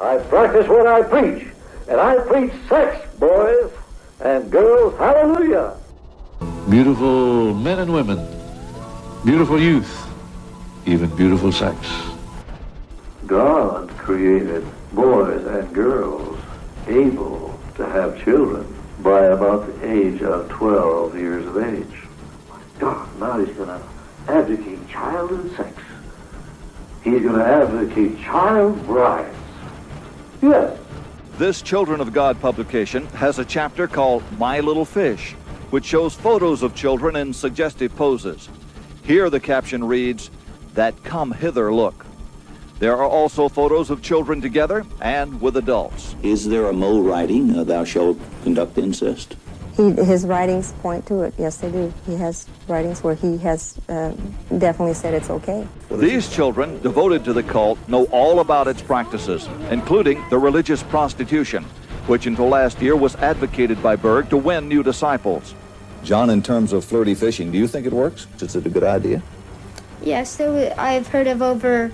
I practice what I preach, and I preach sex, boys and girls. Hallelujah. Beautiful men and women, beautiful youth, even beautiful sex. God created boys and girls able to have children by about the age of 12 years of age. My God, now he's going to advocate child and sex. He's going to advocate child brides. Yes. This Children of God publication has a chapter called My Little Fish, which shows photos of children in suggestive poses. Here the caption reads, That come hither look. There are also photos of children together and with adults. Is there a mole writing, uh, thou shalt conduct incest? He, his writings point to it. Yes, they do. He has writings where he has uh, definitely said it's okay. These children, devoted to the cult, know all about its practices, including the religious prostitution, which until last year was advocated by Berg to win new disciples. John, in terms of flirty fishing, do you think it works? Is it a good idea? Yes, there wa- I've heard of over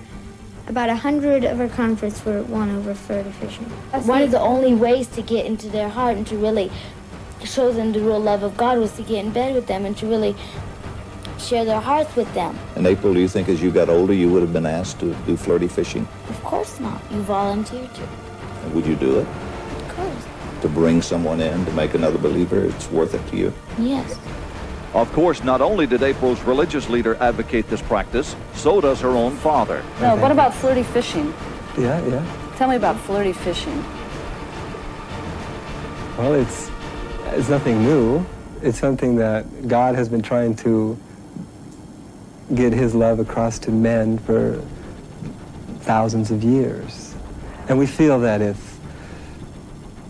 about a hundred of our converts were won over flirty fishing. One of the only ways to get into their heart and to really show them the real love of God was to get in bed with them and to really share their hearts with them. And April, do you think as you got older you would have been asked to do flirty fishing? Of course not. You volunteered to. And would you do it? Of course. To bring someone in to make another believer, it's worth it to you. Yes. Of course, not only did April's religious leader advocate this practice, so does her own father. No, what about flirty fishing? Yeah, yeah. Tell me about flirty fishing. Well, it's it's nothing new. It's something that God has been trying to get his love across to men for thousands of years. And we feel that if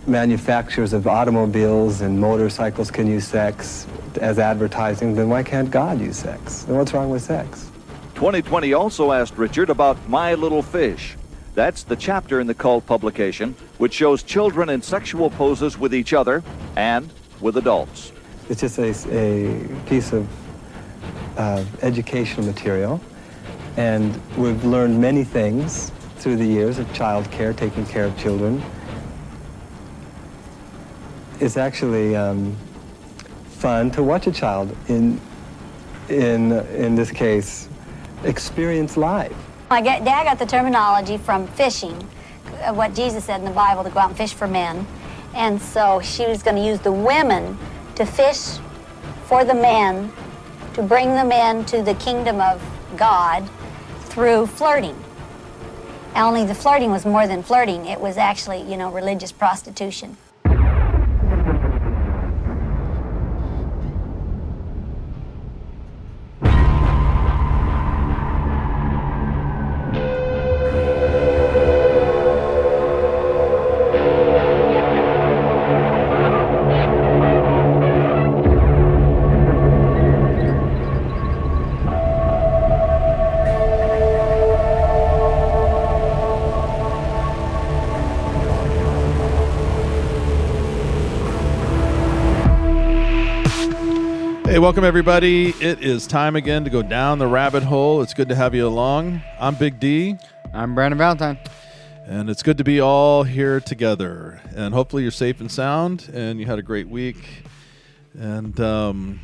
manufacturers of automobiles and motorcycles can use sex as advertising, then why can't God use sex? And what's wrong with sex? 20/20 also asked Richard about My Little Fish. That's the chapter in the cult publication which shows children in sexual poses with each other and with adults. It's just a, a piece of uh, educational material. And we've learned many things through the years of child care, taking care of children. It's actually um, fun to watch a child, in, in, in this case, experience life. My dad got the terminology from fishing, uh, what Jesus said in the Bible to go out and fish for men. And so she was going to use the women to fish for the men, to bring the men to the kingdom of God through flirting. Only the flirting was more than flirting, it was actually, you know, religious prostitution. Welcome everybody. It is time again to go down the rabbit hole. It's good to have you along. I'm Big D. I'm Brandon Valentine. And it's good to be all here together. And hopefully you're safe and sound and you had a great week. And um,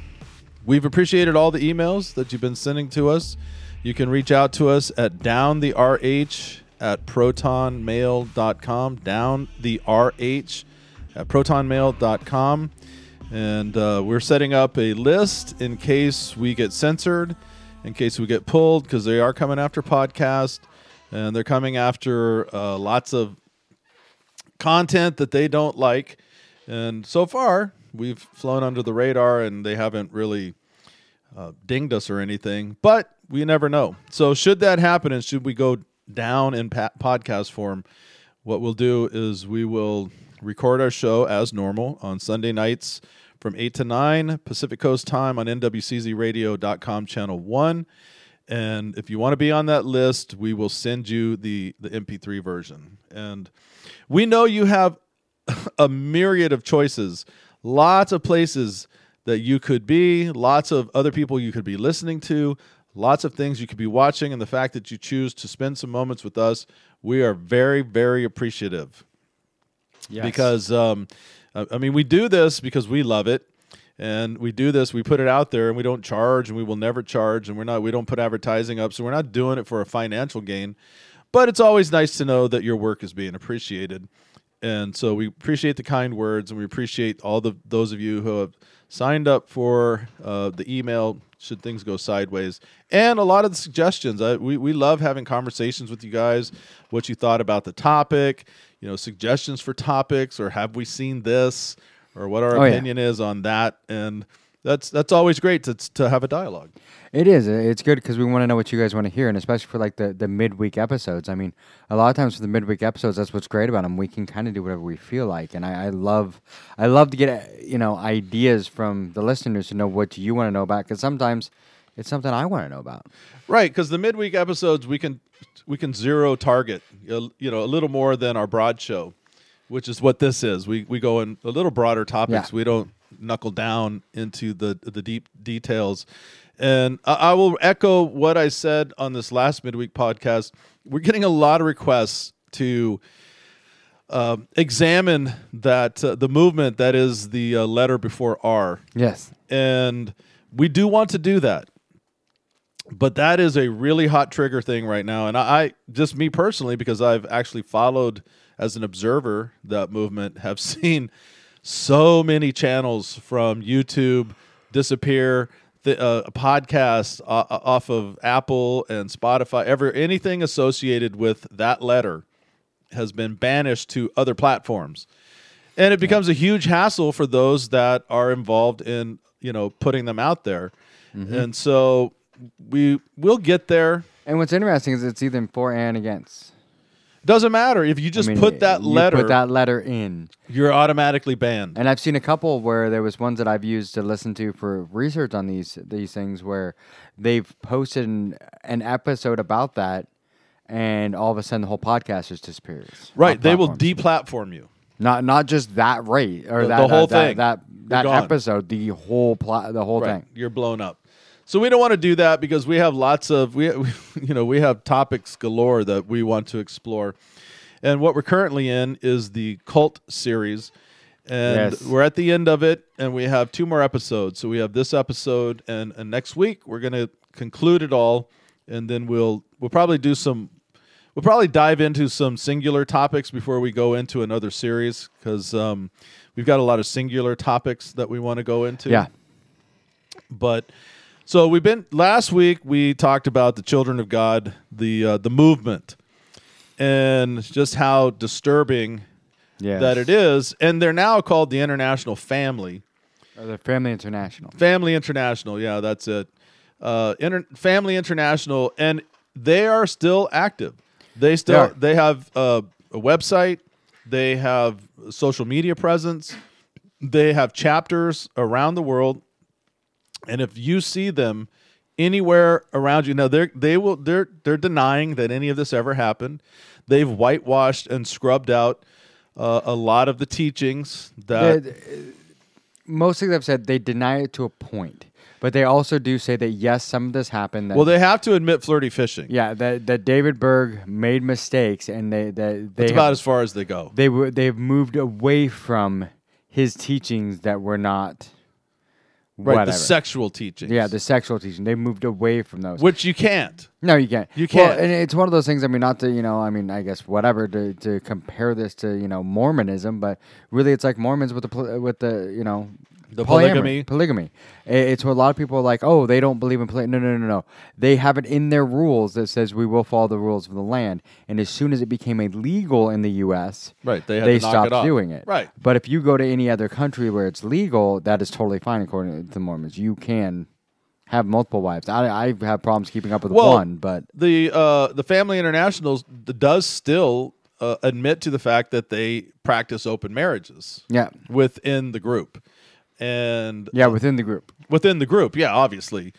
we've appreciated all the emails that you've been sending to us. You can reach out to us at downtherh at protonmail.com. Down the RH at protonmail.com. And uh, we're setting up a list in case we get censored, in case we get pulled, because they are coming after podcast and they're coming after uh, lots of content that they don't like. And so far, we've flown under the radar and they haven't really uh, dinged us or anything, but we never know. So, should that happen and should we go down in pa- podcast form, what we'll do is we will record our show as normal on Sunday nights from 8 to 9 Pacific Coast time on NWCZRadio.com channel 1. And if you want to be on that list, we will send you the, the MP3 version. And we know you have a myriad of choices, lots of places that you could be, lots of other people you could be listening to, lots of things you could be watching, and the fact that you choose to spend some moments with us, we are very, very appreciative. Yes. Because, um, I mean, we do this because we love it. And we do this, we put it out there, and we don't charge, and we will never charge, and we're not, we don't put advertising up, so we're not doing it for a financial gain. But it's always nice to know that your work is being appreciated, and so we appreciate the kind words, and we appreciate all the those of you who have signed up for uh, the email should things go sideways, and a lot of the suggestions. I, we we love having conversations with you guys. What you thought about the topic, you know, suggestions for topics, or have we seen this, or what our Oh, yeah. opinion is on that, and that's that's always great to to have a dialogue. It is. It's good because we want to know what you guys want to hear, and especially for like the, the midweek episodes. I mean, a lot of times for the midweek episodes, that's what's great about them. We can kind of do whatever we feel like, and I, I love, I love to get uh, you know ideas from the listeners to know what you want to know about. Because sometimes it's something I want to know about. Right, because the midweek episodes we can we can zero target, uh, you know, a little more than our broad show, which is what this is. We we go in a little broader topics. Yeah. We don't knuckle down into the the deep details. And I, I will echo what I said on this last midweek podcast. We're getting a lot of requests to um, examine that uh, the movement that is the uh, letter before R. Yes. And we do want to do that. But that is a really hot trigger thing right now. And I, I just me personally, because I've actually followed as an observer that movement, have seen so many channels from YouTube disappear, the, uh, podcasts uh, off of Apple and Spotify, ever anything associated with that letter has been banished to other platforms. And it becomes a huge hassle for those that are involved in, you know, putting them out there. Mhm. And so we will get there. And what's interesting is it's either for and against. Doesn't matter if you just I mean, put that letter. Put that letter in. You're automatically banned. And I've seen a couple where there was ones that I've used to listen to for research on these these things where they've posted an, an episode about that, and all of a sudden the whole podcast just disappears. Right, they will deplatform you. Not not just that rate or The- that the whole that, thing. that that, that episode, the whole pla- the whole Right, thing. You're blown up. So we don't want to do that because we have lots of we, we you know we have topics galore that we want to explore. And what we're currently in is the cult series. And Yes. we're at the end of it and we have two more episodes. So we have this episode and, and next week we're going to conclude it all and then we'll we'll probably do some we'll probably dive into some singular topics before we go into another series because um, we've got a lot of singular topics that we want to go into. Yeah. But so we've been last week we talked about the children of God, the uh, the movement, and just how disturbing Yes. that it is. And they're now called the International Family. Or the Family International. Family International, yeah, that's it. Uh, Inter- Family International, and they are still active. They still are. they have uh, a website. They have social media presence. They have chapters around the world. And if you see them anywhere around you, now they they will they're they're denying that any of this ever happened. They've whitewashed and scrubbed out uh, a lot of the teachings that the- most things I've said, they deny it to a point, but they also do say that yes, some of this happened. That, well they have to admit flirty fishing. yeah, that that David Berg made mistakes, and they that they That's have- about as far as they go. They were they've moved away from his teachings that were not Right, whatever. the sexual teachings. Yeah, the sexual teaching. They moved away from those. Which you can't. No, you can't. You can't. and it's one of those things. I mean, not to you know. I mean, I guess whatever to, to compare this to you know Mormonism, but really, it's like Mormons with the with the you know The polygamy. Polygamy. It's what a lot of people are like. Oh, they don't believe in polygamy. No, no, no, no. They have it in their rules that says we will follow the rules of the land. And as soon as it became illegal in the U.S., Right, they had to knock stopped it doing it. Right. But if you go to any other country where it's legal, that is totally fine according to the Mormons. You can have multiple wives. I, I have problems keeping up with Well, one, but the uh, the Family International d- does still uh, admit to the fact that they practice open marriages. Yeah. within the group, and yeah, within the group. within the group, yeah, obviously,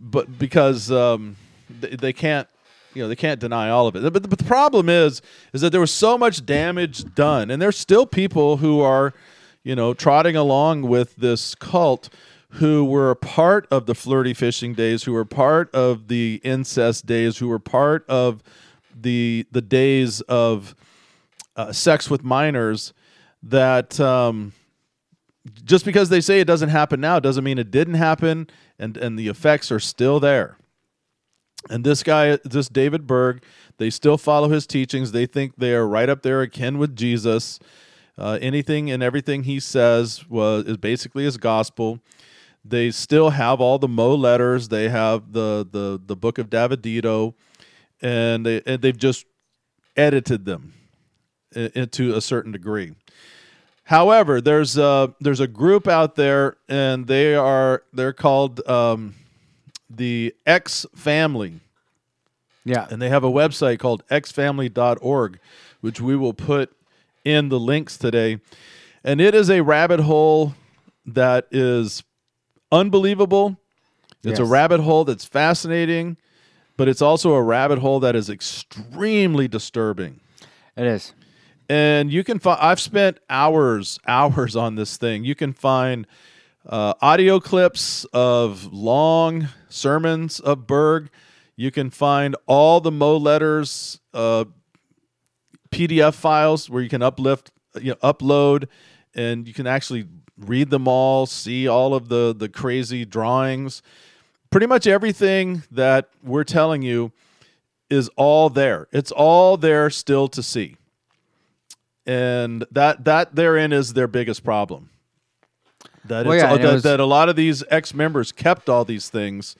but because um, they, they can't, you know, they can't deny all of it. But, but the problem is, is that there was so much damage done, and there's still people who are, you know, trotting along with this cult who were a part of the flirty fishing days, who were part of the incest days, who were part of the the days of uh, sex with minors, that um, just because they say it doesn't happen now doesn't mean it didn't happen, and and the effects are still there. And this guy, this David Berg, they still follow his teachings. They think they are right up there akin with Jesus. Uh, anything and everything he says was is basically his gospel. They still have all the Mo letters. They have the the the Book of Davidito, and they and they've just edited them i- into a certain degree. However, there's a there's a group out there, and they are they're called um, the X Family. Yeah. And they have a website called xfamily.org, which we will put in the links today. And it is a rabbit hole that is unbelievable. It's a rabbit hole that's fascinating, but it's also a rabbit hole that is extremely disturbing. It is. And you can find, I've spent hours, hours on this thing. You can find uh, audio clips of long sermons of Berg. You can find all the Mo letters, uh, PDF files where you can uplift, you know, upload, and you can actually read them all, see all of the the crazy drawings. Pretty much everything that we're telling you is all there. It's all there still to see and that that therein is their biggest problem. That Well, yeah, that, was- that a lot of these ex members kept all these things,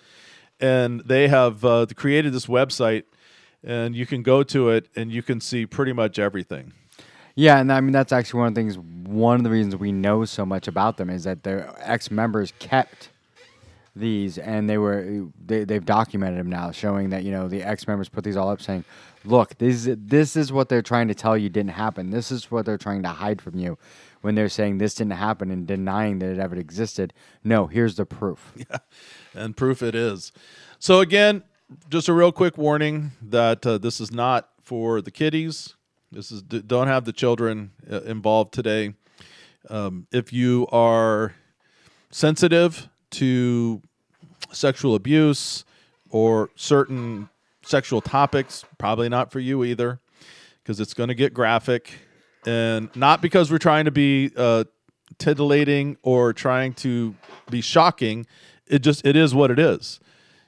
and they have uh, created this website, and you can go to it and you can see pretty much everything. Yeah, and I mean that's actually one of the things. One of the reasons we know so much about them is that their ex members kept these, and they were they, they've documented them now, showing that you know the ex members put these all up, saying, "Look, this is, this is what they're trying to tell you didn't happen. This is what they're trying to hide from you." When they're saying this didn't happen and denying that it ever existed, no, here's the proof. Yeah, and proof it is. So again, just a real quick warning that uh, this is not for the kiddies. This is don't have the children uh, involved today. Um, if you are sensitive to sexual abuse or certain sexual topics, probably not for you either, because it's going to get graphic, and not because we're trying to be uh, titillating or trying to be shocking. It just it is what it is.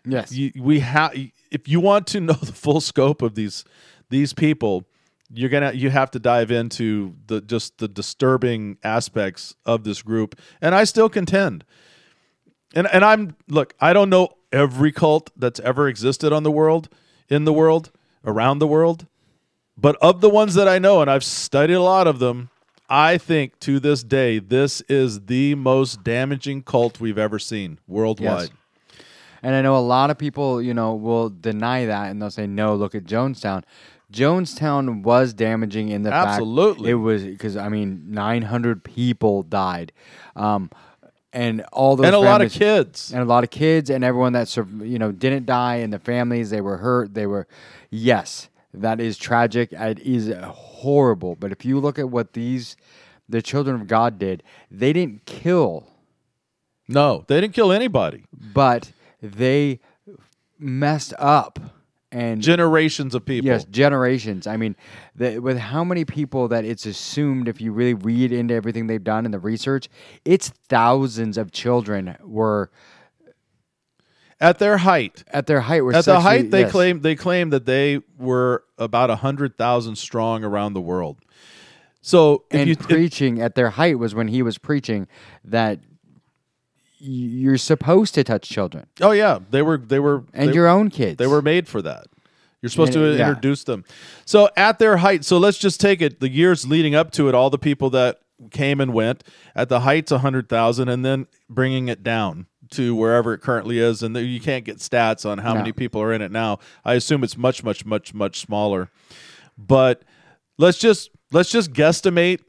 Yes, you, we have. If you want to know the full scope of these these people, you're gonna you have to dive into the just the disturbing aspects of this group. And I still contend. And and I'm look, I don't know every cult that's ever existed on the world, in the world, around the world. But of the ones that I know, and I've studied a lot of them, I think to this day, this is the most damaging cult we've ever seen worldwide. Yes. And I know a lot of people, you know, will deny that and they'll say, no, look at Jonestown. Jonestown was damaging in the Absolutely. fact it was because I mean 900 people died, um, and all those And a lot of kids. and a lot of kids and everyone that you know didn't die and the families they were hurt they were yes that is tragic it is horrible but if you look at what these the children of God did they didn't kill No, they didn't kill anybody. but they messed up and generations of people. Yes, generations. I mean, the, with how many people that it's assumed, if you really read into everything they've done in the research, it's thousands of children were at their height. At their height, were At the height, they yes. claim they claim that they were about hundred thousand strong around the world. So if and you preaching at their height was when he was preaching that you're supposed to touch children. Oh yeah, they were they were And they- your own kids. They were made for that. You're supposed And, to yeah. introduce them. So at their height, so let's just take it the years leading up to it, all the people that came and went at the heights, hundred thousand, and then bringing it down to wherever it currently is, and you can't get stats on how No. many people are in it now. I assume it's much, much, much, much smaller. But let's just let's just guesstimate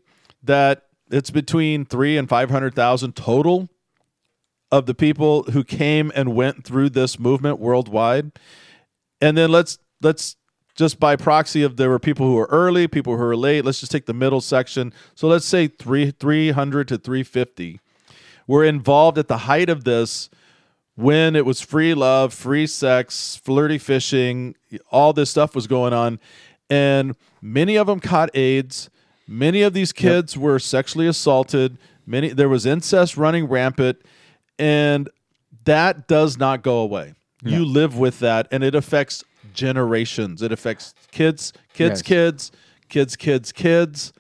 that it's between three and five hundred thousand total of the people who came and went through this movement worldwide. And then let's let's just by proxy of there were people who were early, people who were late. Let's just take the middle section. So let's say three three hundred to three fifty were involved at the height of this when it was free love, free sex, flirty fishing, all this stuff was going on. And many of them caught AIDS. Many of these kids were sexually assaulted. Many there was incest running rampant. And that does not go away. You live with that and it affects generations. It affects kids, kids, Yes. kids, kids, kids, kids.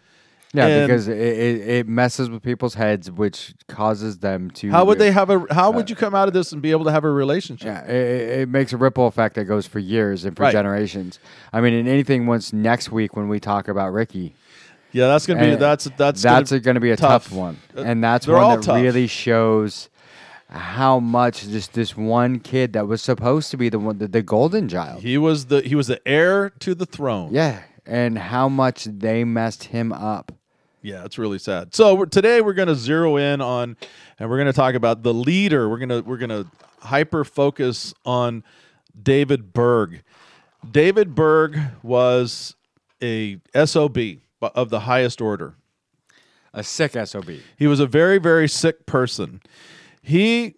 Yeah, And because it, it, messes with people's heads, which causes them to. how would they have a how would you come out of this and be able to have a relationship? Yeah, it, it makes a ripple effect that goes for years and for Right. generations. I mean, and anything once next week when we talk about Ricky. Yeah, that's gonna be and that's that's that's gonna, going to be a tough, one, Uh, and that's they're one that tough. really shows how much just this one kid that was supposed to be the one, the, the golden child. He was the he was the heir to the throne. Yeah, and how much they messed him up. Yeah, it's really sad. So we're, today we're going to zero in on, and we're going to talk about the leader. We're gonna we're gonna hyper focus on David Berg. David Berg was a sob of the highest order. A sick sob. He was a very very sick person. He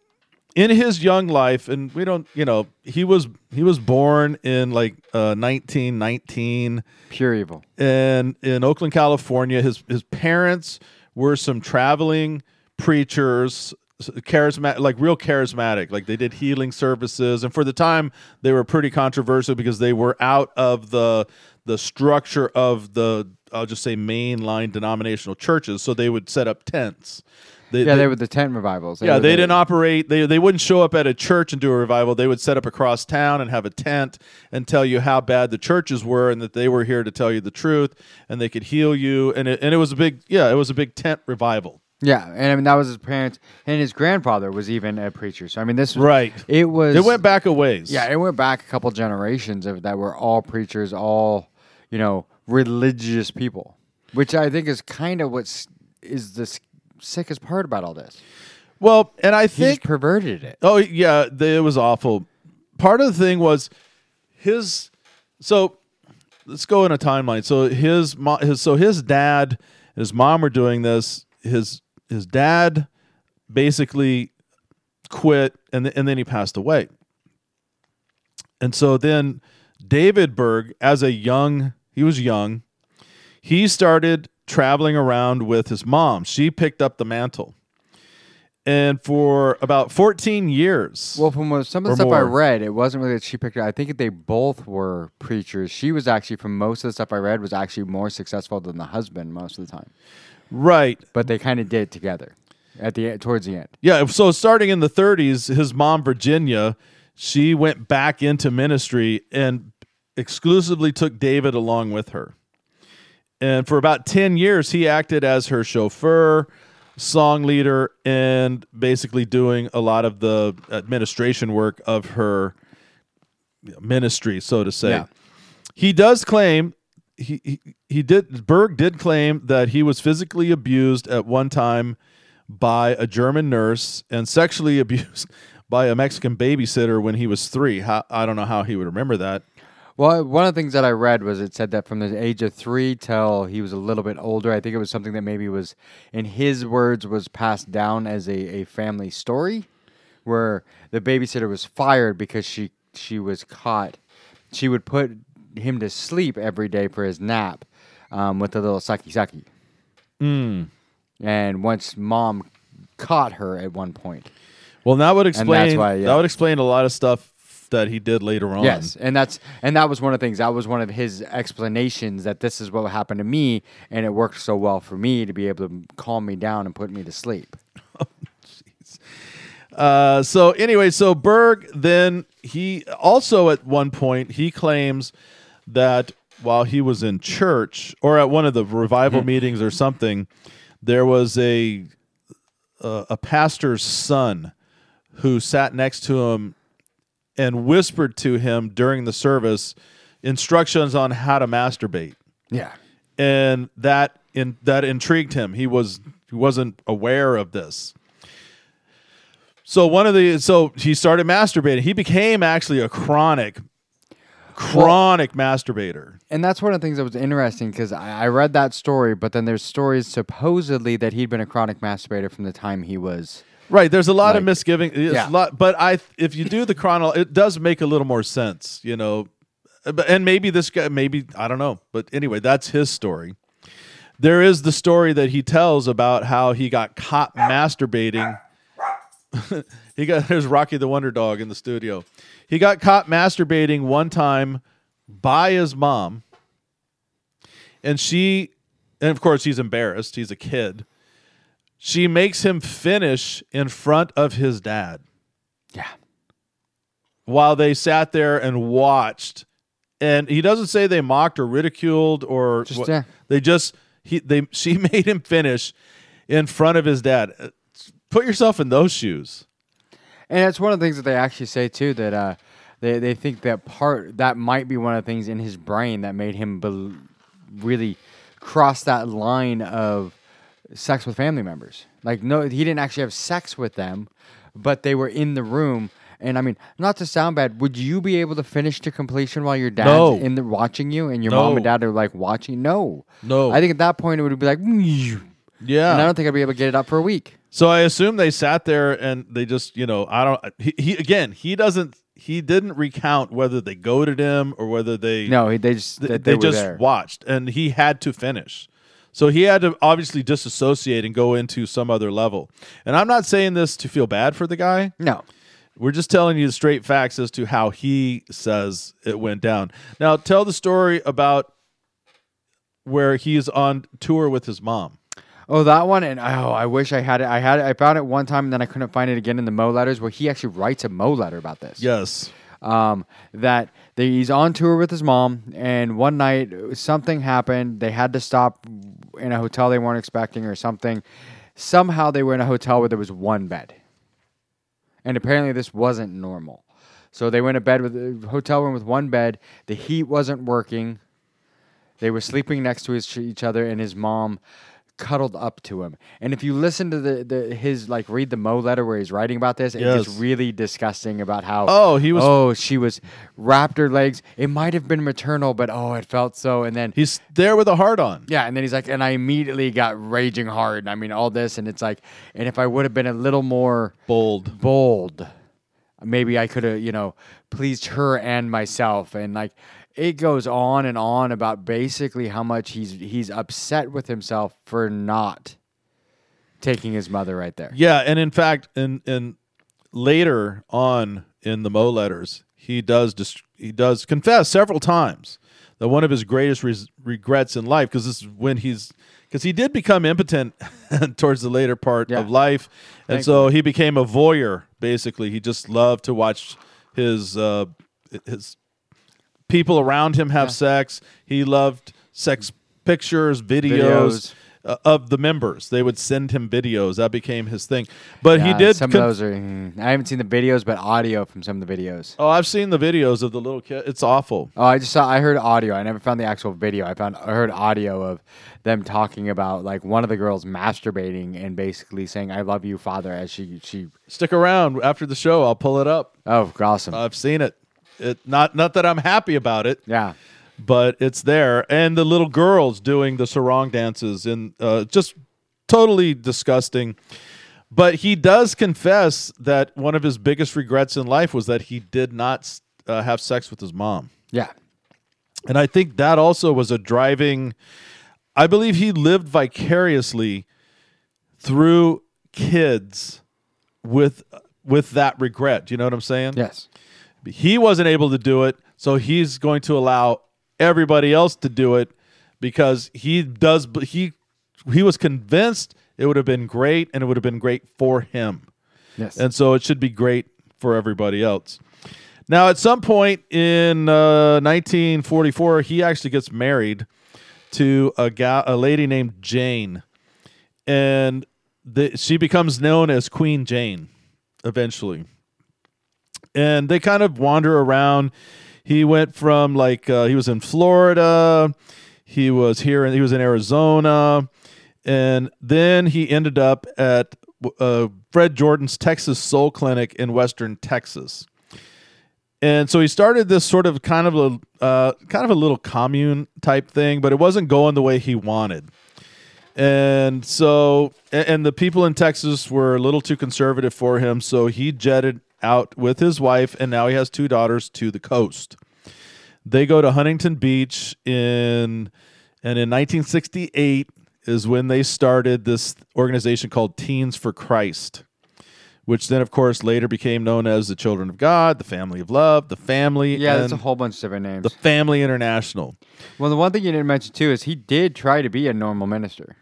in his young life, and we don't, you know, he was he was born in like uh, 1919 Pure evil. and in Oakland, California. His his parents were some traveling preachers, charismatic, like real charismatic. Like they did healing services, and for the time they were pretty controversial because they were out of the the structure of the I'll just say mainline denominational churches. So they would set up tents. They, yeah, they were the tent revivals. yeah, they the- didn't operate. They they wouldn't show up at a church and do a revival. They would set up across town and have a tent and tell you how bad the churches were and that they were here to tell you the truth and they could heal you. And it, and it was a big yeah, it was a big tent revival. Yeah, and I mean that was his parents, and his grandfather was even a preacher. So I mean, this was, Right. It was. It went back a ways. Yeah, it went back a couple generations of that were all preachers, all you know, religious people, which I think is kind of what's is the s- sickest part about all this. Well, and I He think perverted it. Oh yeah, they, it was awful. Part of the thing was his. So let's go in a timeline. So his, mo- his so his dad and his mom were doing this. His his dad basically quit, and th- and then he passed away. And so then David Berg, as a young, he was young. He started traveling around with his mom. She picked up the mantle and for about 14 years. Well, from what, some of the stuff I read, it wasn't really that she picked it. I think they both were preachers. She was actually, from most of the stuff I read, was actually more successful than the husband most of the time. Right. But they kind of did it together at the towards the end. Yeah, so starting in the 30s, his mom Virginia, she went back into ministry and exclusively took David along with her. And for about 10 years, he acted as her chauffeur, song leader, and basically doing a lot of the administration work of her ministry, so to say. Yeah. He does claim he, he he did Berg did claim that he was physically abused at one time by a German nurse and sexually abused by a Mexican babysitter when he was three. How, I don't know how he would remember that. Well, one of the things that I read was it said that from the age of three till he was a little bit older, I think it was something that maybe was, in his words, was passed down as a, a family story, where the babysitter was fired because she she was caught. She would put him to sleep every day for his nap um, with a little sucky sucky. Mm. And once mom caught her at one point. Well, that would explain why, yeah. that would explain a lot of stuff that he did later on. Yes, and that's and that was one of the things. That was one of his explanations that this is what happened to me, and it worked so well for me to be able to calm me down and put me to sleep. Uh, so anyway, so Berg then he also at one point he claims that while he was in church or at one of the revival meetings or something, there was a uh, a pastor's son who sat next to him and whispered to him during the service instructions on how to masturbate. Yeah. And that in that intrigued him. He was he wasn't aware of this. So one of the so he started masturbating. He became actually a chronic chronic masturbator. And that's one of the things that was interesting because I, I read that story, but then there's stories supposedly that he'd been a chronic masturbator from the time he was. Right, there's a lot of misgiving. Yeah. a lot, but I, if you do the chrono, it does make a little more sense, you know. Uh, and maybe this guy, maybe I don't know, but anyway, that's his story. There is the story that he tells about how he got caught masturbating. he got there's Rocky the Wonder Dog in the studio. He got caught masturbating one time by his mom, and she, and of course he's embarrassed. He's a kid. She makes him finish in front of his dad. Yeah. While they sat there and watched, and he doesn't say they mocked or ridiculed or Just, yeah. they just he they she made him finish in front of his dad. Uh, Put yourself in those shoes. And it's one of the things that they actually say too that uh, they they think that part that might be one of the things in his brain that made him bel really cross that line of sex with family members. Like no, he didn't actually have sex with them, but they were in the room. And I mean, not to sound bad, would you be able to finish to completion while your dad's No. in the watching you and your mom and dad are like watching? No, No. I think at that point it would be like, Yeah. and I don't think I'd be able to get it up for a week. So I assume they sat there and they just, you know, I don't. He, he again, he doesn't. He didn't recount whether they goaded him or whether they. No, he- they just- th- they, they were just there. watched, and he had to finish. So he had to obviously disassociate and go into some other level. And I'm not saying this to feel bad for the guy. No. We're just telling you the straight facts as to how he says it went down. Now, tell the story about where he's on tour with his mom. Oh, that one, and oh, I wish I had it. I had it. I found it one time, and then I couldn't find it again in the Mo letters, where he actually writes a Mo letter about this. Yes. Um, that they, he's on tour with his mom, and one night something happened. They had to stop in a hotel they weren't expecting, or something. Somehow they were in a hotel where there was one bed, and apparently this wasn't normal. So they went to bed with a hotel room with one bed. The heat wasn't working. They were sleeping next to each, each other, and his mom cuddled up to him. And if you listen to the, the his like read the Mo letter where he's writing about this, it Yes. gets really disgusting about how Oh, he was- oh she was wrapped her legs. It might have been maternal, but oh it felt so. And then He's there with a heart on. yeah, and then he's like, and I immediately got raging hard. I mean, all this, and it's like, and if I would have been a little more bold, bold, maybe I could have, you know, pleased her and myself. And like, it goes on and on about basically how much he's he's upset with himself for not taking his mother right there. Yeah, and in fact, in in later on in the Mo letters, he does dis- he does confess several times that one of his greatest res- regrets in life, because this is when he's because he did become impotent towards the later part of life, and Thankfully. so he became a voyeur. Basically, he just loved to watch his uh, his people around him have sex. He loved sex pictures, videos. Videos. uh, Of the members, they would send him videos. That became his thing. But he did. Some con- of those are. mm, I haven't seen the videos, but audio from some of the videos. Oh, I've seen the videos of the little kid. It's awful. Oh, I just saw. I heard audio. I never found the actual video. I found. I heard audio of them talking about like one of the girls masturbating and basically saying "I love you, father" as she she. Stick around after the show. I'll pull it up. Oh, awesome! I've seen it. It not not that I'm happy about it. Yeah. But it's there, and the little girls doing the sarong dances, and uh, just totally disgusting. But he does confess that one of his biggest regrets in life was that he did not uh, have sex with his mom. Yeah. And I think that also was a driving. I believe he lived vicariously through kids with with that regret. Do you know what I'm saying? Yes. He wasn't able to do it, so he's going to allow everybody else to do it because he does. He he was convinced it would have been great, and it would have been great for him. Yes. And so it should be great for everybody else. Now, at some point in uh, 1944, he actually gets married to a gal, a lady named Jane, and the, she becomes known as Queen Jane eventually. And they kind of wander around. He went from like uh, he was in Florida, he was here, and he was in Arizona, and then he ended up at uh, Fred Jordan's Texas Soul Clinic in Western Texas. And so he started this sort of kind of a uh, kind of a little commune type thing, but it wasn't going the way he wanted. And so, and the people in Texas were a little too conservative for him. So he jetted out with his wife, and now he has two daughters to the coast. They go to Huntington Beach in, and in 1968 is when they started this organization called Teens for Christ, which then, of course, later became known as the Children of God, the Family of Love, the Family. Yeah, there's a whole bunch of different names. The Family International. Well, the one thing you didn't mention too is he did try to be a normal minister.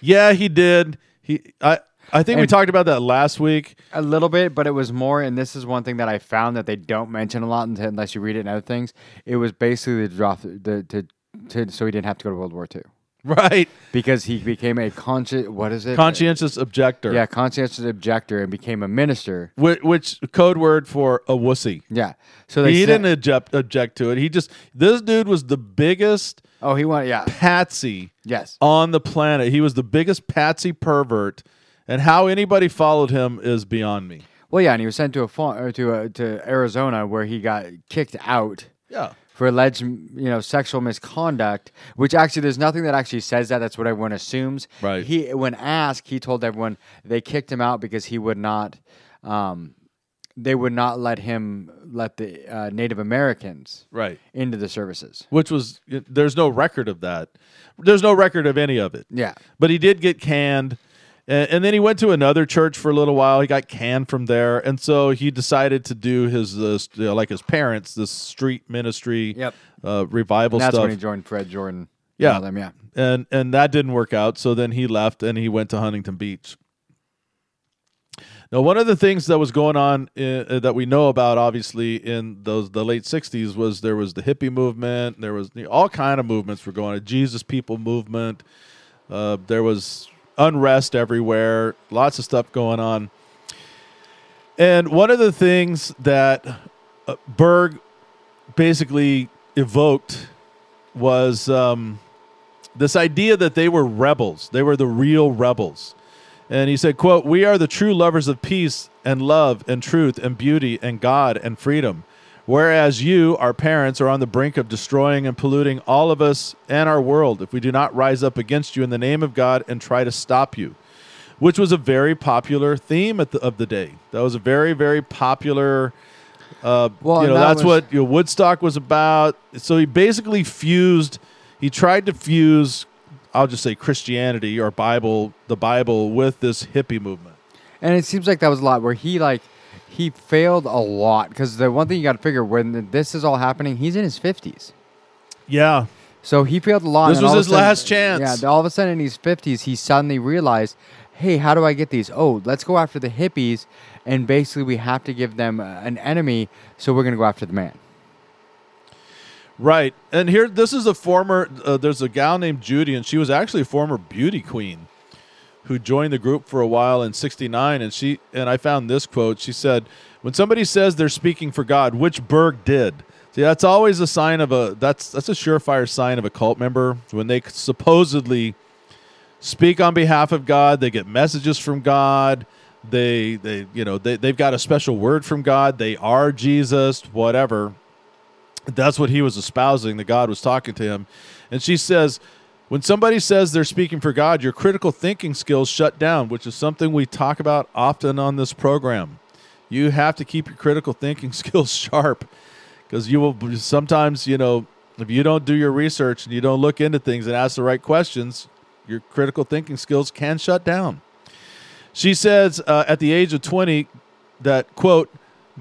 Yeah, he did. He, I, I think we And- talked about that last week. A little bit, but it was more, and this is one thing that I found that they don't mention a lot until- unless you read it in other things. It was basically to drop the to, to so he didn't have to go to World War II. Right. Because he became a conscious what is it? Conscientious objector. Yeah, conscientious objector and became a minister. Which, which code word for a wussy. Yeah. So they he didn't object, object to it. He just this dude was the biggest. Oh, he wanted yeah. Patsy. Yes. On the planet, he was the biggest patsy pervert, and how anybody followed him is beyond me. Well, yeah, and he was sent to a fa- to a, to Arizona where he got kicked out. Yeah. For alleged, you know, sexual misconduct, which actually there's nothing that actually says that. That's what everyone assumes. Right. He, when asked, he told everyone they kicked him out because he would not, um, they would not let him let the uh, Native Americans Right. into the services. Which was there's no record of that. There's no record of any of it. Yeah. But he did get canned. And, and then he went to another church for a little while. He got canned from there, and so he decided to do his uh, st- you know, like his parents, this street ministry, Yep. uh, revival And that's stuff. when he joined Fred Jordan. Yeah, them, yeah. and and that didn't work out. So then he left and he went to Huntington Beach. Now, one of the things that was going on uh, that we know about, obviously, in those the late '60s, was there was the hippie movement. There was all kind of movements were going on. Jesus People movement. Uh, there was unrest everywhere. Lots of stuff going on. And one of the things that uh, Berg basically evoked was um, this idea that they were rebels. They were the real rebels. And he said, quote, We are the true lovers of peace and love and truth and beauty and God and freedom. Whereas you, our parents, are on the brink of destroying and polluting all of us and our world if we do not rise up against you in the name of God and try to stop you. Which was a very popular theme at the, of the day. That was a very, very popular. Uh, Well, you know, that that's was- what you know, Woodstock was about. So he basically fused. He tried to fuse, I'll just say Christianity or Bible, the Bible, with this hippie movement. And it seems like that was a lot where he like he failed a lot because the one thing you got to figure when this is all happening, he's in his fifties. Yeah. So he failed a lot. This was all of a his sudden- last chance. Yeah. All of a sudden in his fifties, he suddenly realized, hey, how do I get these? Oh, let's go after the hippies, and basically we have to give them uh, an enemy, so we're gonna go after the man. Right. And here, this is a former, uh, there's a gal named Judy, and she was actually a former beauty queen who joined the group for a while in 69. And she, and I found this quote. She said, When somebody says they're speaking for God, which Berg did. See, that's always a sign of a, that's, that's a surefire sign of a cult member when they supposedly speak on behalf of God, they get messages from God. They, they, you know, they, they've got a special word from God. They are Jesus, whatever that's what he was espousing that god was talking to him and she says when somebody says they're speaking for god your critical thinking skills shut down which is something we talk about often on this program. You have to keep your critical thinking skills sharp because you will sometimes you know if you don't do your research and you don't look into things and ask the right questions your critical thinking skills can shut down. She says uh, at the age of 20 that, quote,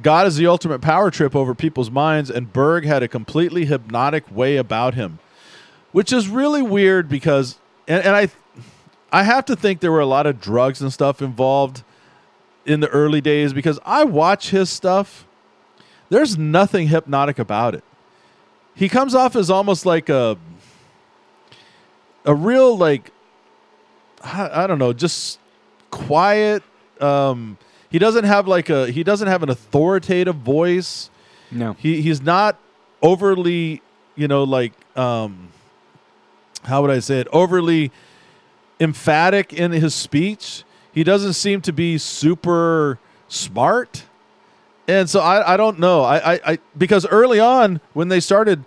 God is the ultimate power trip over people's minds, and Berg had a completely hypnotic way about him, which is really weird because, and, and I, I have to think there were a lot of drugs and stuff involved in the early days because I watch his stuff. There's nothing hypnotic about it. He comes off as almost like a, a real like, I, I don't know, just quiet. Um, he doesn't have like a he doesn't have an authoritative voice. No. He he's not overly, you know, like um how would I say it? Overly emphatic in his speech. He doesn't seem to be super smart. And so I, I don't know. I, I, I because early on when they started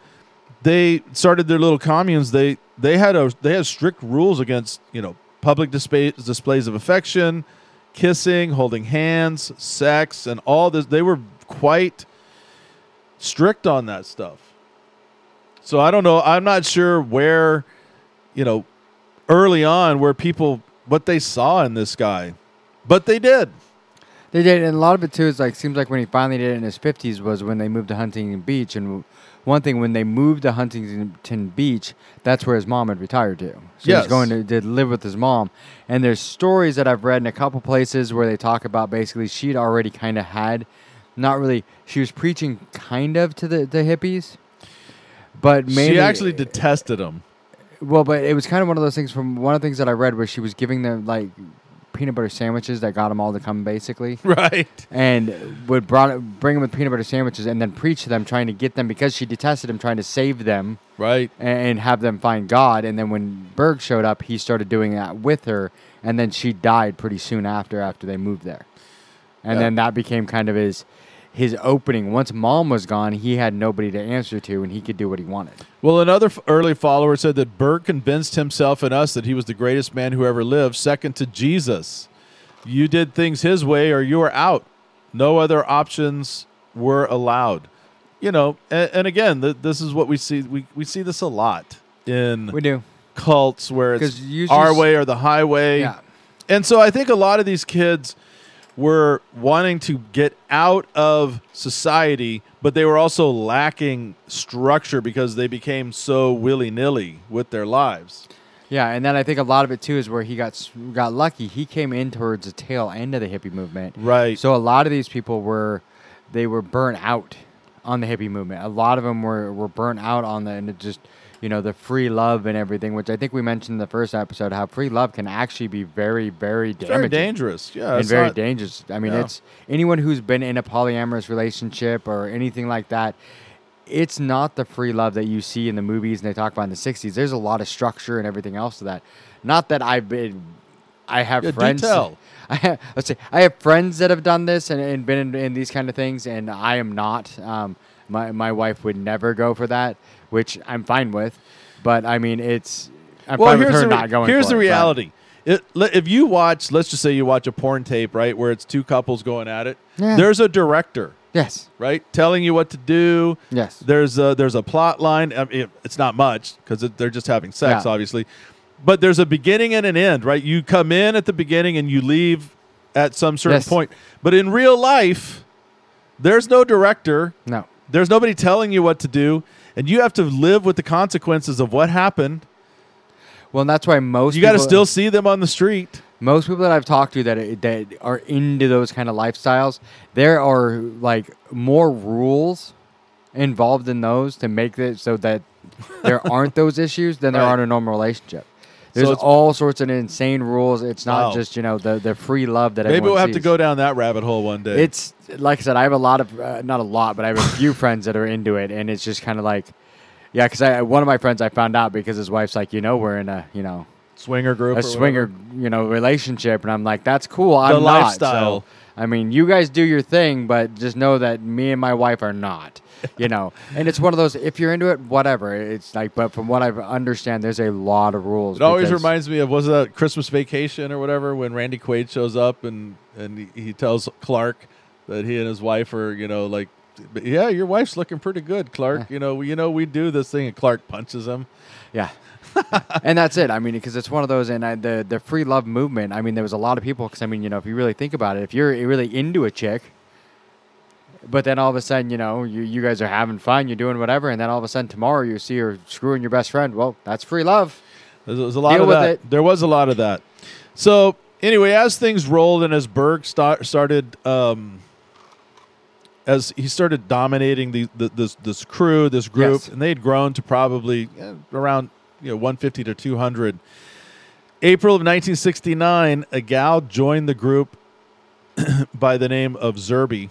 they started their little communes, they they had a they had strict rules against, you know, public display, displays of affection, kissing, holding hands, sex, and all this. They were quite strict on that stuff. So I don't know. I'm not sure where, you know, early on where people what they saw in this guy, but they did. They did, and a lot of it too is like seems like when he finally did it in his fifties was when they moved to Huntington Beach, and one thing when they moved to Huntington Beach, that's where his mom had retired to. So Yes. he's going to did live with his mom, and there's stories that I've read in a couple places where they talk about basically she'd already kind of had, not really, she was preaching kind of to the the hippies, but mainly she actually detested him. Well, but it was kind of one of those things from one of the things that I read where she was giving them like peanut butter sandwiches that got them all to come basically. Right. And would brought bring them with peanut butter sandwiches and then preach to them trying to get them because she detested him trying to save them. Right. And have them find God and then when Berg showed up, he started doing that with her and then she died pretty soon after after they moved there. And Yeah. then that became kind of his his opening. Once mom was gone, he had nobody to answer to and he could do what he wanted. Well, another f- early follower said that Berg convinced himself and us that he was the greatest man who ever lived, second to Jesus. You did things his way or you were out. No other options were allowed. You know, and, and again, th- this is what we see. We, we see this a lot in We do. cults where it's our way or the highway. Yeah. And so I think a lot of these kids were wanting to get out of society, but they were also lacking structure because they became so willy nilly with their lives. Yeah, and then I think a lot of it too is where he got got lucky. He came in towards the tail end of the hippie movement, Right. So a lot of these people were they were burnt out on the hippie movement. A lot of them were were burnt out on the and it just you know the free love and everything, which I think we mentioned in the first episode how free love can actually be very very damaging, very dangerous. Yeah, and it's very not- dangerous. I mean, Yeah. it's anyone who's been in a polyamorous relationship or anything like that. It's not the free love that you see in the movies and they talk about in the '60s. There's a lot of structure and everything else to that. Not that I've been, I have Yeah, friends. I have, let's say I have friends that have done this and, and been in, in these kind of things, and I am not. Um, my my wife would never go for that, which I'm fine with. But I mean, it's I'm fine with her re- not going. here's the it, reality. It, if you watch, let's just say you watch a porn tape, right, where it's two couples going at it, Yeah. there's a director. Yes. Right, telling you what to do. Yes. There's a there's a plot line. I mean, it's not much because they're just having sex, Yeah. obviously. But there's a beginning and an end, right? You come in at the beginning and you leave at some certain Yes. point. But in real life, there's no director. No. There's nobody telling you what to do, and you have to live with the consequences of what happened. Well, and that's why most You got to still see them on the street. most people that I've talked to that that are into those kind of lifestyles, there are like more rules involved in those to make it so that there aren't those issues than there Right. are in a normal relationship. There's it's- all sorts of insane rules. It's not Wow. just you know the the free love that Maybe we'll have to go down that rabbit hole one day. It's like I said, I have a lot of uh, not a lot, but I have a few friends that are into it, and it's just kind of like, yeah, because I one of my friends I found out because his wife's like, you know, we're in a you know swinger group, a swinger you know relationship, and I'm like, that's cool. I'm not. lifestyle. So, I mean, you guys do your thing, but just know that me and my wife are not. You know, and it's one of those. If you're into it, whatever. It's like, but from what I understand, there's a lot of rules. It always because- reminds me of was that Christmas Vacation or whatever when Randy Quaid shows up and and he, he tells Clark that he and his wife are you know like yeah your wife's looking pretty good Clark you know we, you know we do this thing and Clark punches him Yeah. and that's it. I mean, because it's one of those, and I, the the free love movement. I mean, there was a lot of people. Because I mean, you know, if you really think about it, if you're really into a chick, but then all of a sudden, you know, you you guys are having fun, you're doing whatever, and then all of a sudden tomorrow you see her screwing your best friend. Well, that's free love. There was a lot Deal of that. it. There was a lot of that. So anyway, as things rolled and as Berg start, started, um, as he started dominating the, the this this crew, this group, Yes. and they had grown to probably eh, around you know 150 to 200. April of 1969, a gal joined the group by the name of Zerby.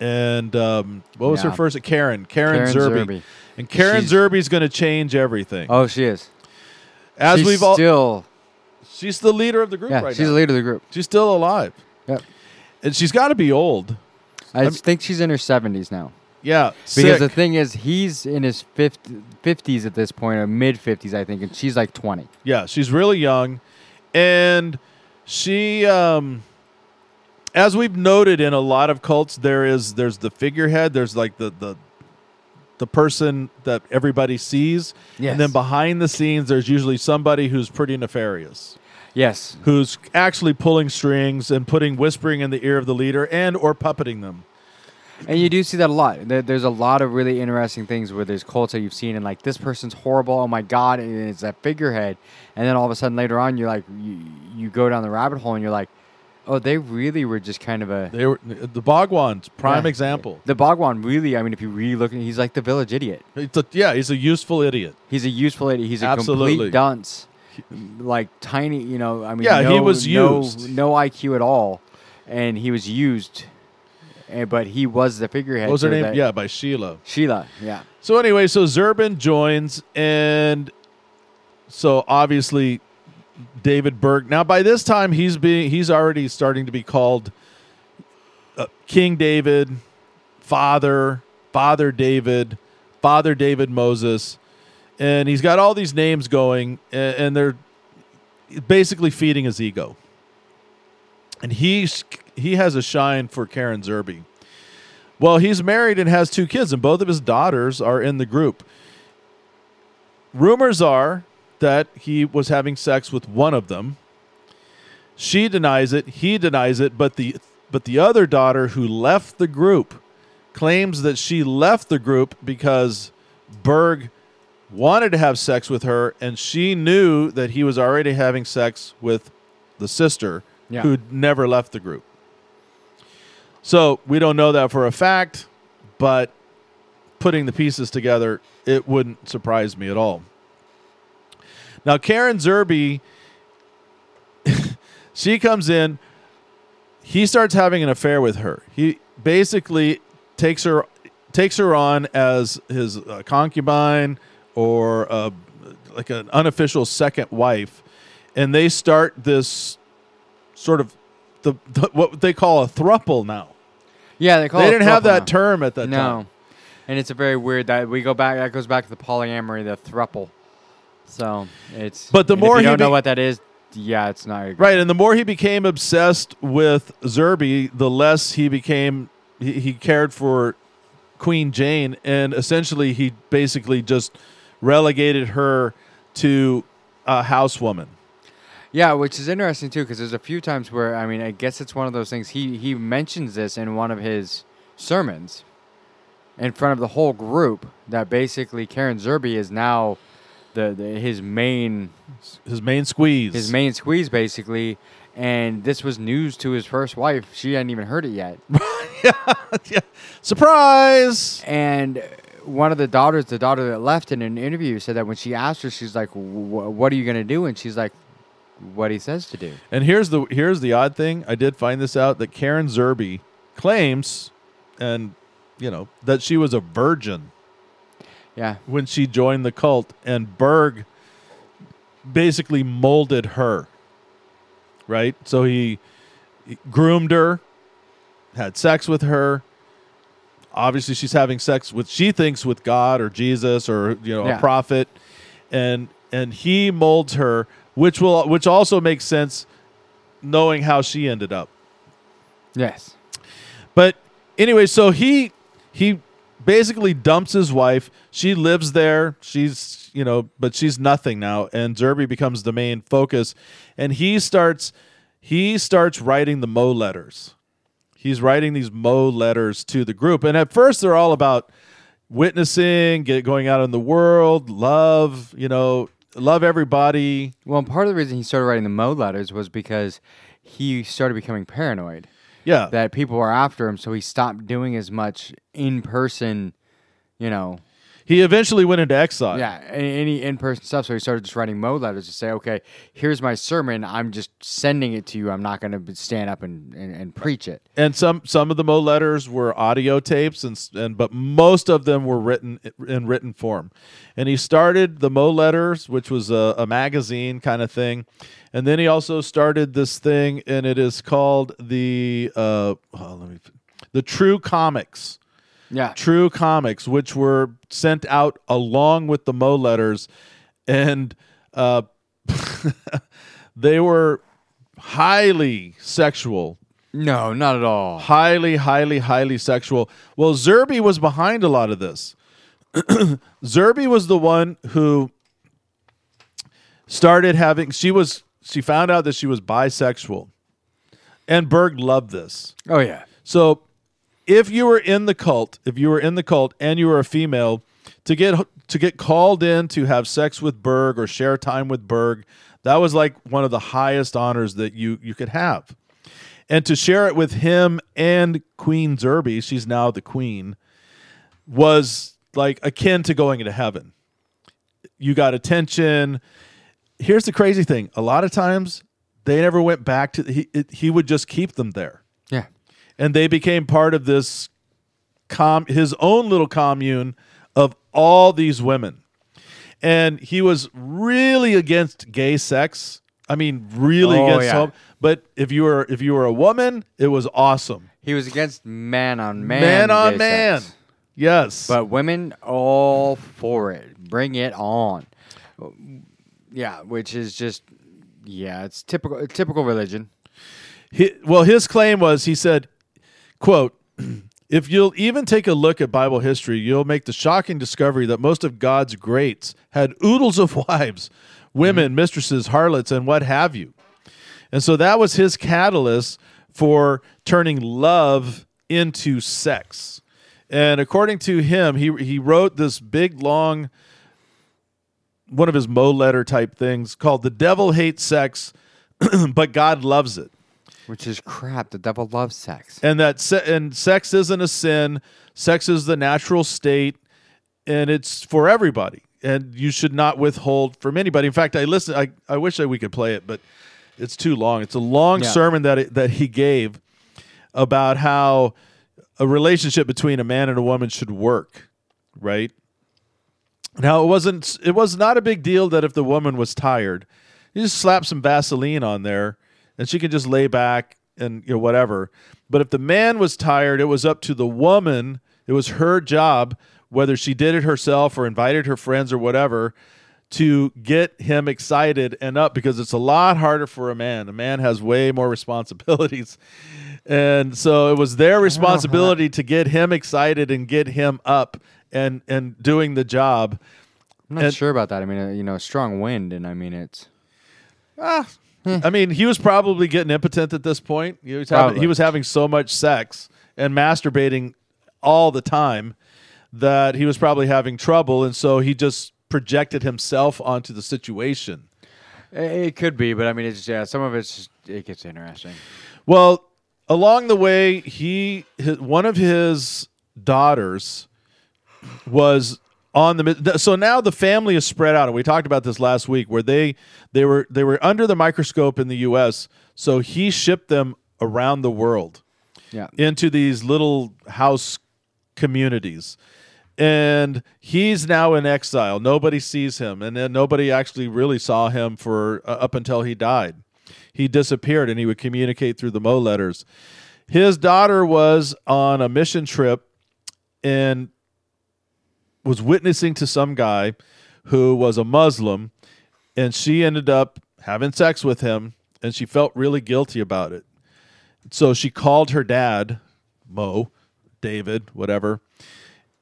And um, what was Yeah. her first? Karen. Karen, Karen Zerby. Zerby. And Karen She's- Zerby's going to change everything. Oh, she is. As She's we've all still, she's the leader of the group yeah, right she's now. the leader of the group. She's still alive. Yep. And she's got to be old I I'm- think she's in her 70s now. Yeah, Because the thing is, he's in his 50, 50s at this point, or mid 50s, I think, and she's like 20. Yeah, she's really young, and she, um, as we've noted in a lot of cults, there is there's the figurehead. There's like the the the person that everybody sees, Yes. and then behind the scenes, there's usually somebody who's pretty nefarious. Yes. who's actually pulling strings and putting whispering in the ear of the leader and or puppeting them. And you do see that a lot. There's a lot of really interesting things where there's cults that you've seen, and like this person's horrible. Oh my god! And it's that figurehead, and then all of a sudden later on, you're like, you, you go down the rabbit hole, and you're like, oh, they really were just kind of a. They were the Bhagwan's prime Yeah. example. The Bhagwan really, I mean, if you really look, at he's like the village idiot. It's a, yeah, he's a useful idiot. He's a useful idiot. He's a Absolutely. complete dunce. Like tiny, you know. I mean, Yeah, he was no- used. No, IQ at all, and he was used. eh, but he was the figurehead. What was her name? Yeah, by Sheila. Sheila. Yeah. So anyway, so Zerbin joins, and so obviously David Berg. Now by this time, he's being he's already starting to be called uh, King David, Father, Father David, Father David Moses, and he's got all these names going, and, and they're basically feeding his ego. And he's he has a shine for Karen Zerby. Well, he's married and has two kids, and both of his daughters are in the group. Rumors are that he was having sex with one of them. She denies it, he denies it, but the but the other daughter who left the group claims that she left the group because Berg wanted to have sex with her and she knew that he was already having sex with the sister Yeah. who never left the group. So we don't know that for a fact, but putting the pieces together, it wouldn't surprise me at all. Now, Karen Zerby, she comes in. He starts having an affair with her. He basically takes her takes her on as his uh, concubine or uh, like an unofficial second wife, and they start this sort of the, the what they call a thruple now. Yeah, they call. They it didn't have that now. term at that time. no. time. and it's a very weird that we go back. That goes back to the polyamory, the thruple. So it's. But the more you he don't know what that is, yeah, it's not Right, and the more he became obsessed with Zerby, the less he became he, he cared for Queen Jane, and essentially he basically just relegated her to a housewoman. Yeah, which is interesting too, because there's a few times where I mean, I guess it's one of those things. He he mentions this in one of his sermons, in front of the whole group, that basically Karen Zerby is now the, the his main his main squeeze, his main squeeze basically. And this was news to his first wife. She hadn't even heard it yet. Surprise! And one of the daughters, the daughter that left in an interview, said that when she asked her, she's like, "What are you gonna do?" And she's like, "What he says to do." And here's the here's the odd thing. I did find this out that Karen Zerby claims, and you know that she was a virgin. Yeah. When she joined the cult, and Berg basically molded her. Right. So he, he groomed her, had sex with her. Obviously, she's having sex with she thinks with God or Jesus or you know Yeah. a prophet, and and he molds her, which will which also makes sense, knowing how she ended up. Yes. But anyway, so he he basically dumps his wife. She lives there. She's you know, but she's nothing now, and Zerby becomes the main focus, and he starts he starts writing the Mo letters. He's writing these Mo letters to the group, and at first they're all about witnessing, get going out in the world, love, you know, love everybody. Well, part of the reason he started writing the Mo letters was because he started becoming paranoid. Yeah. That people were after him, so he stopped doing as much in person, you know. He eventually went into exile. Yeah, any in person stuff. So he started just writing Mo letters to say, okay, here's my sermon. I'm just sending it to you. I'm not going to stand up and, and, and preach it. and some some of the Mo letters were audio tapes, and and but most of them were written in written form. And he started the Mo letters, which was a, a magazine kind of thing, and then he also started this thing, and it is called the uh, oh, let me the the True Komix. Yeah. True Komix, which were sent out along with the Mo letters, and uh, they were highly sexual. No, not at all. Highly, highly, highly sexual. Well, Zerby was behind a lot of this. Zerby was the one who started having. She was. She found out that she was bisexual, and Berg loved this. Oh yeah. So, if you were in the cult, if you were in the cult and you were a female, to get to get called in to have sex with Berg or share time with Berg, that was like one of the highest honors that you you could have. And to share it with him and Queen Zerby, she's now the queen, was like akin to going into heaven. You got attention. Here's the crazy thing: a lot of times they never went back to. He it, he would just keep them there Yeah. And they became part of this com his own little commune of all these women and he was really against gay sex i mean really Oh, against yeah. hom- but if you were if you were a woman it was awesome He was against man on man. man on man sex. yes But women all for it. Bring it on. Yeah, which is just yeah, it's typical typical religion. Hi well, his claim was he said, "quote If you'll even take a look at Bible history, you'll make the shocking discovery that most of God's greats had oodles of wives, women, mm-hmm. mistresses, harlots, and what have you." And so that was his catalyst for turning love into sex. And according to him, he he wrote this big long one of his Mo letter type things called "The Devil Hates Sex, but God Loves It." Which is crap. The devil loves sex. and that se- and sex isn't a sin. Sex is the natural state, and it's for everybody. And you should not withhold from anybody. In fact, I listen. I, I wish that we could play it, but it's too long. It's a long Yeah. sermon that it, that he gave about how a relationship between a man and a woman should work, right? Now it wasn't. It was not a big deal that if the woman was tired, you just slap some Vaseline on there, and she can just lay back and you know whatever. But if the man was tired, it was up to the woman. It was her job, whether she did it herself or invited her friends or whatever, to get him excited and up because it's a lot harder for a man. A man has way more responsibilities. And so it was their responsibility to get him excited and get him up and and doing the job. I'm not And- sure about that. I mean, uh, you know, strong wind, and I mean, it's Ah, I mean, he was probably getting impotent at this point. He was, having, he was having so much sex and masturbating all the time that he was probably having trouble, and so he just projected himself onto the situation. it, could be, but I mean, it's yeah. Some of it's just, it gets interesting. Well, along the way, he his, one of his daughters was on the so now the family is spread out and we talked about this last week where they they were they were under the microscope in the US so he shipped them around the world Yeah. into these little house communities. And he's now in exile. Nobody sees him and then nobody actually really saw him for uh, up until he died. He disappeared and he would communicate through the mo letters. His daughter was on a mission trip and was witnessing to some guy who was a Muslim, and she ended up having sex with him, and she felt really guilty about it. So she called her dad, Mo, David, whatever,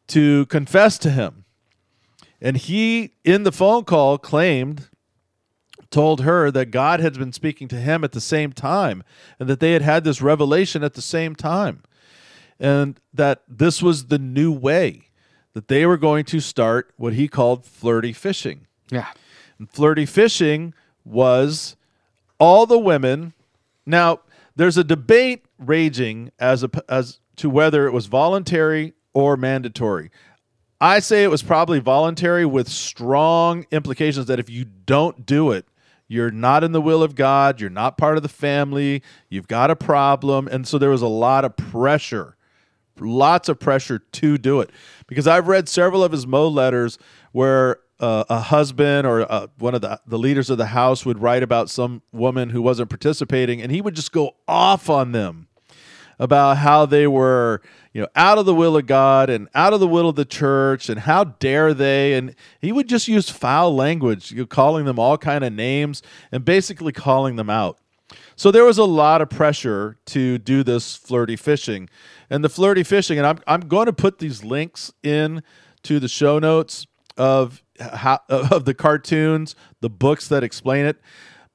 to confess to him. And he, in the phone call, claimed, told her that God had been speaking to him at the same time, and that they had had this revelation at the same time and that this was the new way that they were going to start what he called flirty fishing. Yeah. And flirty fishing was all the women. Now, there's a debate raging as a, as to whether it was voluntary or mandatory. I say it was probably voluntary with strong implications that if you don't do it, you're not in the will of God, you're not part of the family, you've got a problem. And so there was a lot of pressure lots of pressure to do it because I've read several of his Mo letters where uh, a husband or uh, one of the, the leaders of the house would write about some woman who wasn't participating and he would just go off on them about how they were, you know, out of the will of God and out of the will of the church and how dare they and he would just use foul language, you calling them all kind of names and basically calling them out. So there was a lot of pressure to do this flirty fishing. And the flirty fishing and I'm I'm going to put these links in to the show notes of how, of the cartoons, the books that explain it.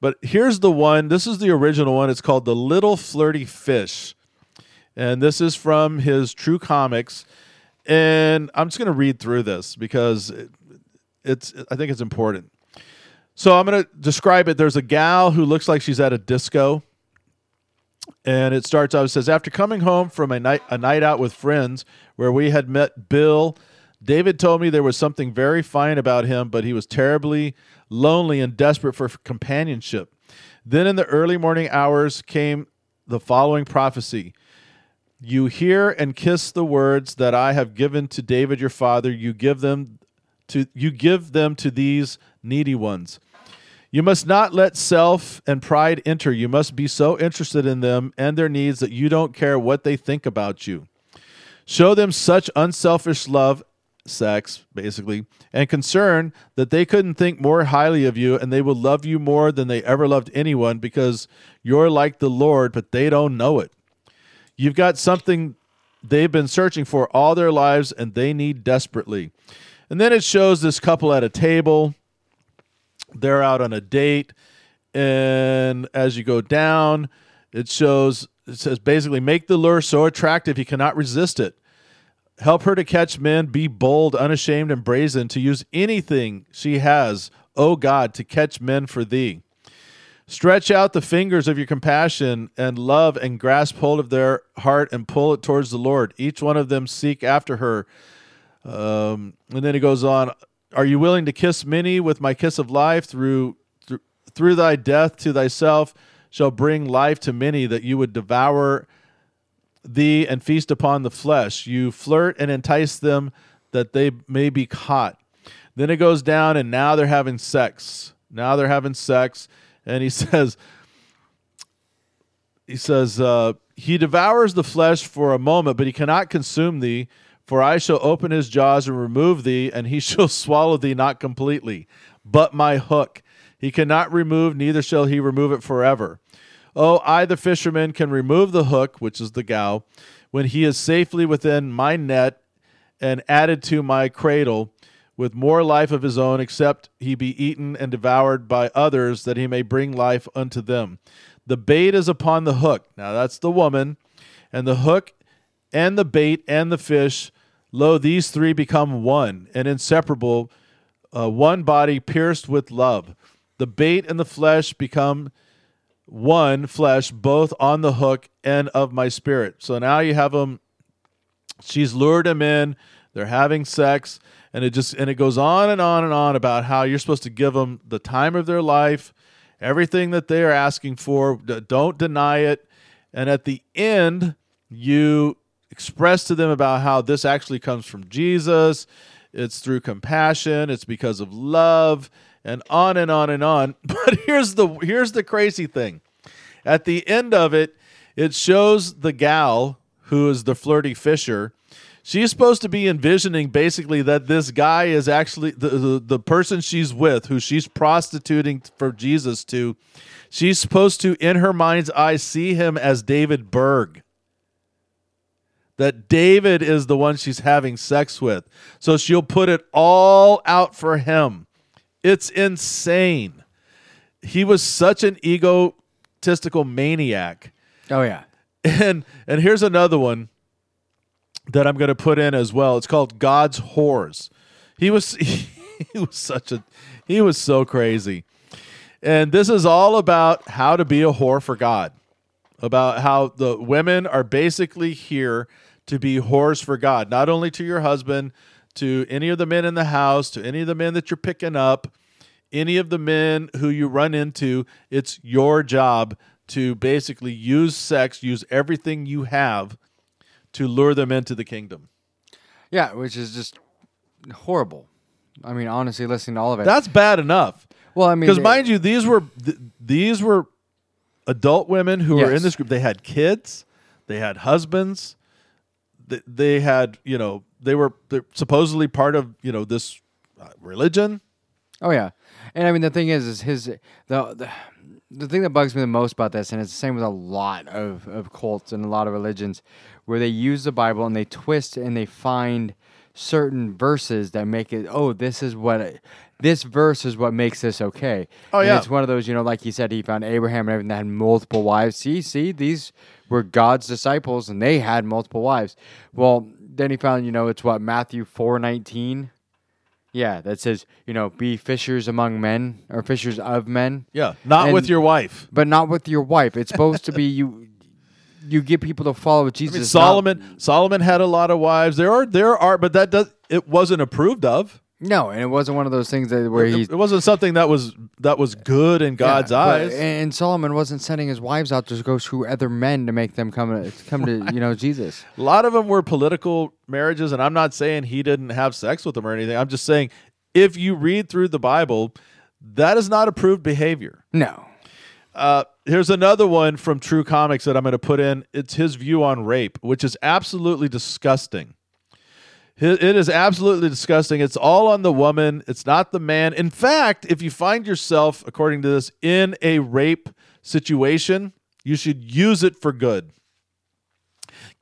But here's the one. This is the original one. It's called The Little Flirty Fish. And this is from his True Komix. And I'm just going to read through this because it, it's I think it's important. So I'm going to describe it. There's a gal who looks like she's at a disco. And it starts out, it says, After coming home from a night, a night out with friends where we had met Bill, David told me there was something very fine about him, but he was terribly lonely and desperate for companionship. Then in the early morning hours came the following prophecy You hear and kiss the words that I have given to David your father, you give them to you give them to these needy ones. You must not let self and pride enter. You must be so interested in them and their needs that you don't care what they think about you. Show them such unselfish love, sex, basically, and concern that they couldn't think more highly of you and they will love you more than they ever loved anyone because you're like the Lord, but they don't know it. You've got something they've been searching for all their lives and they need desperately. And then it shows this couple at a table. They're out on a date. And as you go down it shows it says basically make the lure so attractive he cannot resist it. Help her to catch men be bold unashamed and brazen to use anything she has o god to catch men for thee. Stretch out the fingers of your compassion and love and grasp hold of their heart and pull it towards the lord. Each one of them seek after her um, and then he goes on are you willing to kiss many with my kiss of life? Through through, through thy death to thyself shall bring life to many that you would devour thee and feast upon the flesh. You flirt and entice them that they may be caught. Then it goes down and now they're having sex. Now they're having sex. And he says he says uh, he devours the flesh for a moment but he cannot consume thee for I shall open his jaws and remove thee, and he shall swallow thee not completely, but my hook. He cannot remove, neither shall he remove it forever. Oh, I, the fisherman, can remove the hook, which is the gow, when he is safely within my net and added to my cradle with more life of his own, except he be eaten and devoured by others, that he may bring life unto them. The bait is upon the hook. Now that's the woman, and the hook and the bait and the fish. Lo, these three become one and inseparable, uh, one body pierced with love. The bait and the flesh become one flesh, both on the hook and of my spirit. So now you have them. She's lured him in. They're having sex, and it just and it goes on and on and on about how you're supposed to give them the time of their life, everything that they are asking for. Don't deny it, and at the end, you express to them about how this actually comes from Jesus. It's through compassion, it's because of love, and on and on and on. But here's the here's the crazy thing. At the end of it, it shows the gal who is the flirty fisher. She's supposed to be envisioning basically that this guy is actually the, the, the person she's with, who she's prostituting for Jesus to. She's supposed to, in her mind's eye, see him as David Berg that David is the one she's having sex with. So she'll put it all out for him. It's insane. He was such an egotistical maniac. Oh yeah. And and here's another one that I'm going to put in as well. It's called God's Whores. He was he, was such a he was so crazy. And this is all about how to be a whore for God. About how the women are basically here to be whores for God, not only to your husband, to any of the men in the house, to any of the men that you're picking up, any of the men who you run into. It's your job to basically use sex, use everything you have to lure them into the kingdom. Yeah, which is just horrible. I mean, honestly, listening to all of it, That's bad enough. Well, I mean, because mind you, these were th- these were adult women who were in this group. They had kids. They had husbands. They, they had, you know, they were supposedly part of, you know, this uh, religion. Oh yeah, and I mean the thing is, is his the, the the thing that bugs me the most about this, and it's the same with a lot of of cults and a lot of religions, where they use the Bible and they twist and they find certain verses that make it. Oh, this is what. This verse is what makes this okay. Oh, And yeah. it's one of those, you know, like he said, he found Abraham and everything that had multiple wives. See, see, these were God's disciples, and they had multiple wives. Well, then he found, you know, it's what Matthew four nineteen. Yeah, that says, you know, be fishers among men or fishers of men. Yeah, not with your wife. But not with your wife. It's supposed to be you you get people to follow Jesus. I mean, not- Solomon Solomon had a lot of wives. There are there are, but that does it wasn't approved of. No, and it wasn't one of those things that where he It, wasn't something that was that was good in God's Yeah, but- eyes. And Solomon wasn't sending his wives out to go through other men to make them come to come to you know Jesus. A lot of them were political marriages, and I'm not saying he didn't have sex with them or anything. I'm just saying if you read through the Bible, that is not approved behavior. No. Uh, here's another one from True Komix that I'm going to put in. It's his view on rape, which is absolutely disgusting. It is absolutely disgusting. It's all on the woman. It's not the man. In fact, if you find yourself, according to this, in a rape situation, you should use it for good.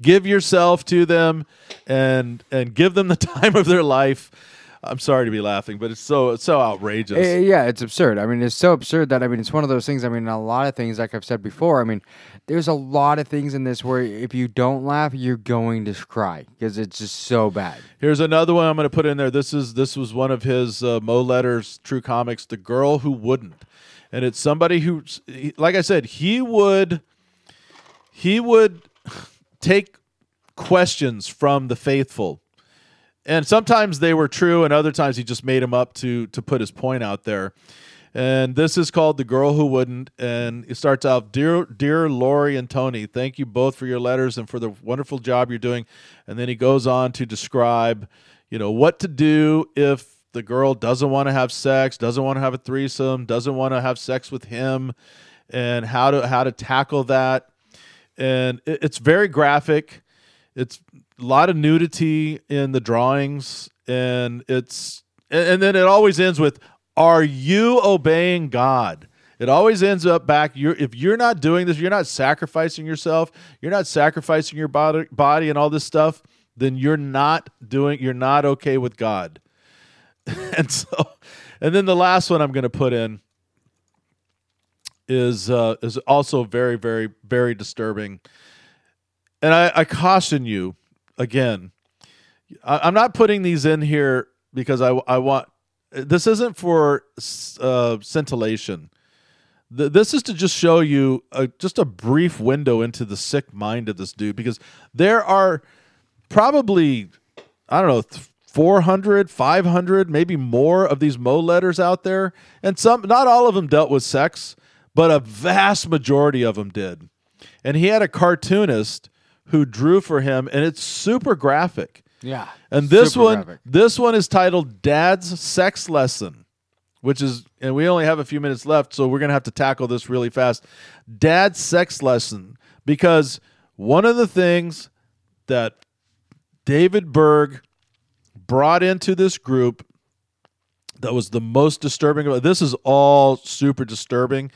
Give yourself to them and and give them the time of their life. I'm sorry to be laughing, but it's so it's so outrageous. Eh, yeah, it's absurd. I mean, it's so absurd that I mean, it's one of those things. I mean, a lot of things, like I've said before. I mean, there's a lot of things in this where if you don't laugh, you're going to cry because it's just so bad. Here's another one I'm going to put in there. This is this was one of his uh, Mo letters, True Komix, the girl who wouldn't, and it's somebody who, like I said, he would he would take questions from the faithful, and sometimes they were true, and other times he just made them up to to put his point out there. And this is called The Girl Who Wouldn't. And it starts out Dear, dear Lori and Tony, thank you both for your letters and for the wonderful job you're doing. And then he goes on to describe, you know, what to do if the girl doesn't want to have sex, doesn't want to have a threesome, doesn't want to have sex with him, and how to how to tackle that. And it- it's very graphic. It's a lot of nudity in the drawings, and it's and then it always ends with are you obeying god? It always ends up back you're if you're not doing this you're not sacrificing yourself you're not sacrificing your body body and all this stuff then you're not doing you're not okay with god. And so and then the last one i'm going to put in is uh is also very very very disturbing. And i i caution you again I, i'm not putting these in here because i i want this isn't for uh, scintillation. Th- This is to just show you a, just a brief window into the sick mind of this dude because there are probably, I don't know, th- 400, 500, maybe more of these Mo letters out there. And some, not all of them dealt with sex, but a vast majority of them did. And he had a cartoonist who drew for him, and it's super graphic. Yeah, And this one, graphic. this one is titled "Dad's Sex Lesson," which is, and we only have a few minutes left, so we're gonna have to tackle this really fast. Dad's sex lesson, because one of the things that David Berg brought into this group that was the most disturbing about this is all super disturbing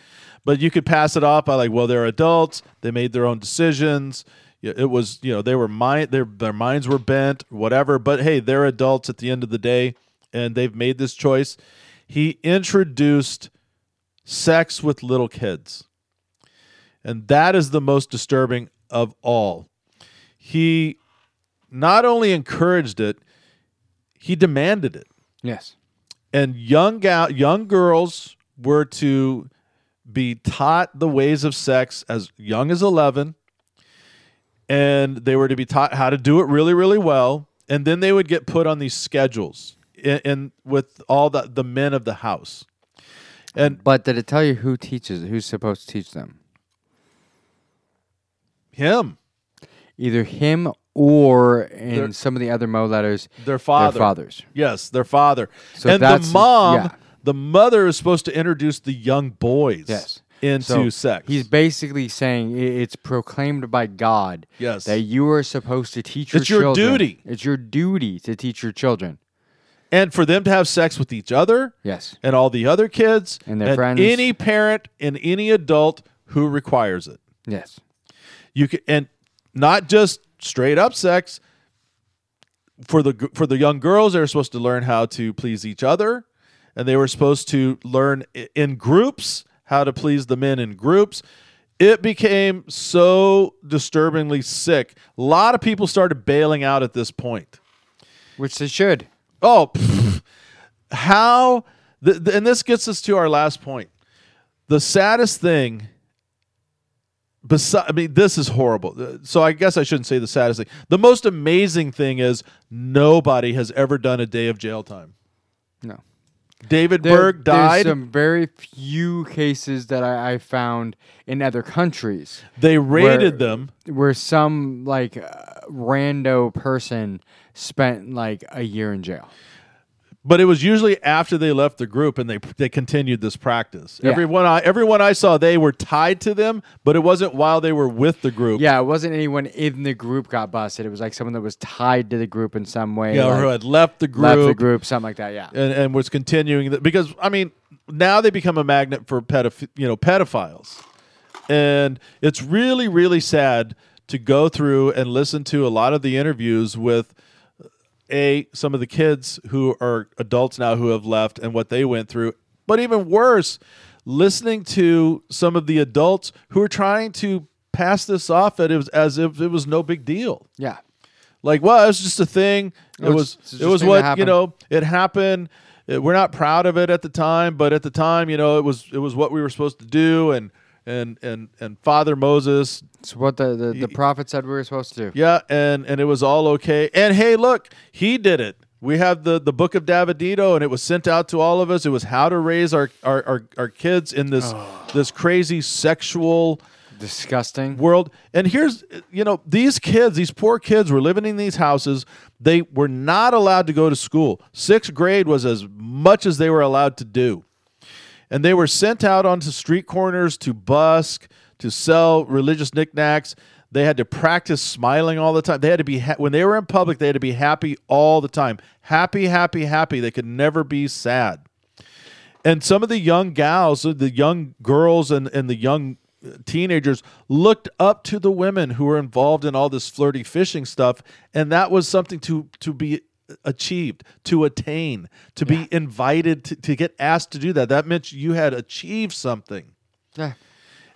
but you could pass it off by like well they're adults they made their own decisions it was you know they were mind their their minds were bent whatever but hey they're adults at the end of the day and they've made this choice. He introduced sex with little kids. And that is the most disturbing of all. He not only encouraged it he demanded it. Yes. and young gal- young girls were to be taught the ways of sex as young as 11 and they were to be taught how to do it really really well and then they would get put on these schedules in, in with all the the men of the house and But did it tell you who teaches? Who's supposed to teach them? him Either him or in Their- some of the other Mo letters, their father Their fathers. yes their father So and the mom yeah. the mother is supposed to introduce the young boys Yes. Into So sex. He's basically saying it's proclaimed by God Yes. that you are supposed to teach your It's your children. duty. It's your duty to teach your children. and for them to have sex with each other Yes. and all the other kids And their friends. any parent and any adult who requires it. Yes. You can and not just straight up sex for the for the young girls they're supposed to learn how to please each other and they were supposed to learn in groups how to please the men in groups it became so disturbingly sick a lot of people started bailing out at this point Which they should. Oh, pff, how? Th- th- and this gets us to our last point. The saddest thing. Besides, I mean, this is horrible. So I guess I shouldn't say the saddest thing. The most amazing thing is nobody has ever done a day of jail time. No. David There- Berg died. There's some very few cases that I, I found in other countries. They raided where- them. Where some like uh, rando person spent like a year in jail. But it was usually after they left the group and they they continued this practice. Yeah. Everyone I everyone I saw they were tied to them, but it wasn't while they were with the group. Yeah, it wasn't anyone in the group got busted. It was like someone that was tied to the group in some way. Yeah, or like, who had left the group, Left the group. something like that. Yeah. and, and was continuing that because I mean now they become a magnet for pedoph- you know pedophiles, and it's really really sad to go through and listen to a lot of the interviews with a some of the kids who are adults now who have left and what they went through, but even worse, listening to some of the adults who are trying to pass this off at it was, as if it was no big deal. Yeah. Like, well, it was just a thing. It it's- was just it was what you know. It happened. Uh, We're not proud of it at the time, but at the time, you know, it was it was what we were supposed to do, and and and and Father Moses. It's what the, the, the prophet said we were supposed to do. Yeah, and and it was all okay. And hey, look, he did it. We have the the book of Davidito, and it was sent out to all of us. It was how to raise our our our, our kids in this oh. this crazy sexual disgusting world. And here's you know these kids, these poor kids, were living in these houses. They were not allowed to go to school. Sixth grade was as much as they were allowed to do, and they were sent out onto street corners to busk, to sell religious knickknacks. They had to practice smiling all the time. They had to be ha- when they were in public. They had to be happy all the time. Happy, happy, happy. They could never be sad. And some of the young gals, the young girls, and, and the young teenagers looked up to the women who were involved in all this flirty fishing stuff, and that was something to to be achieved, to attain, to be invited to, to get asked to do that. That meant you had achieved something. Yeah.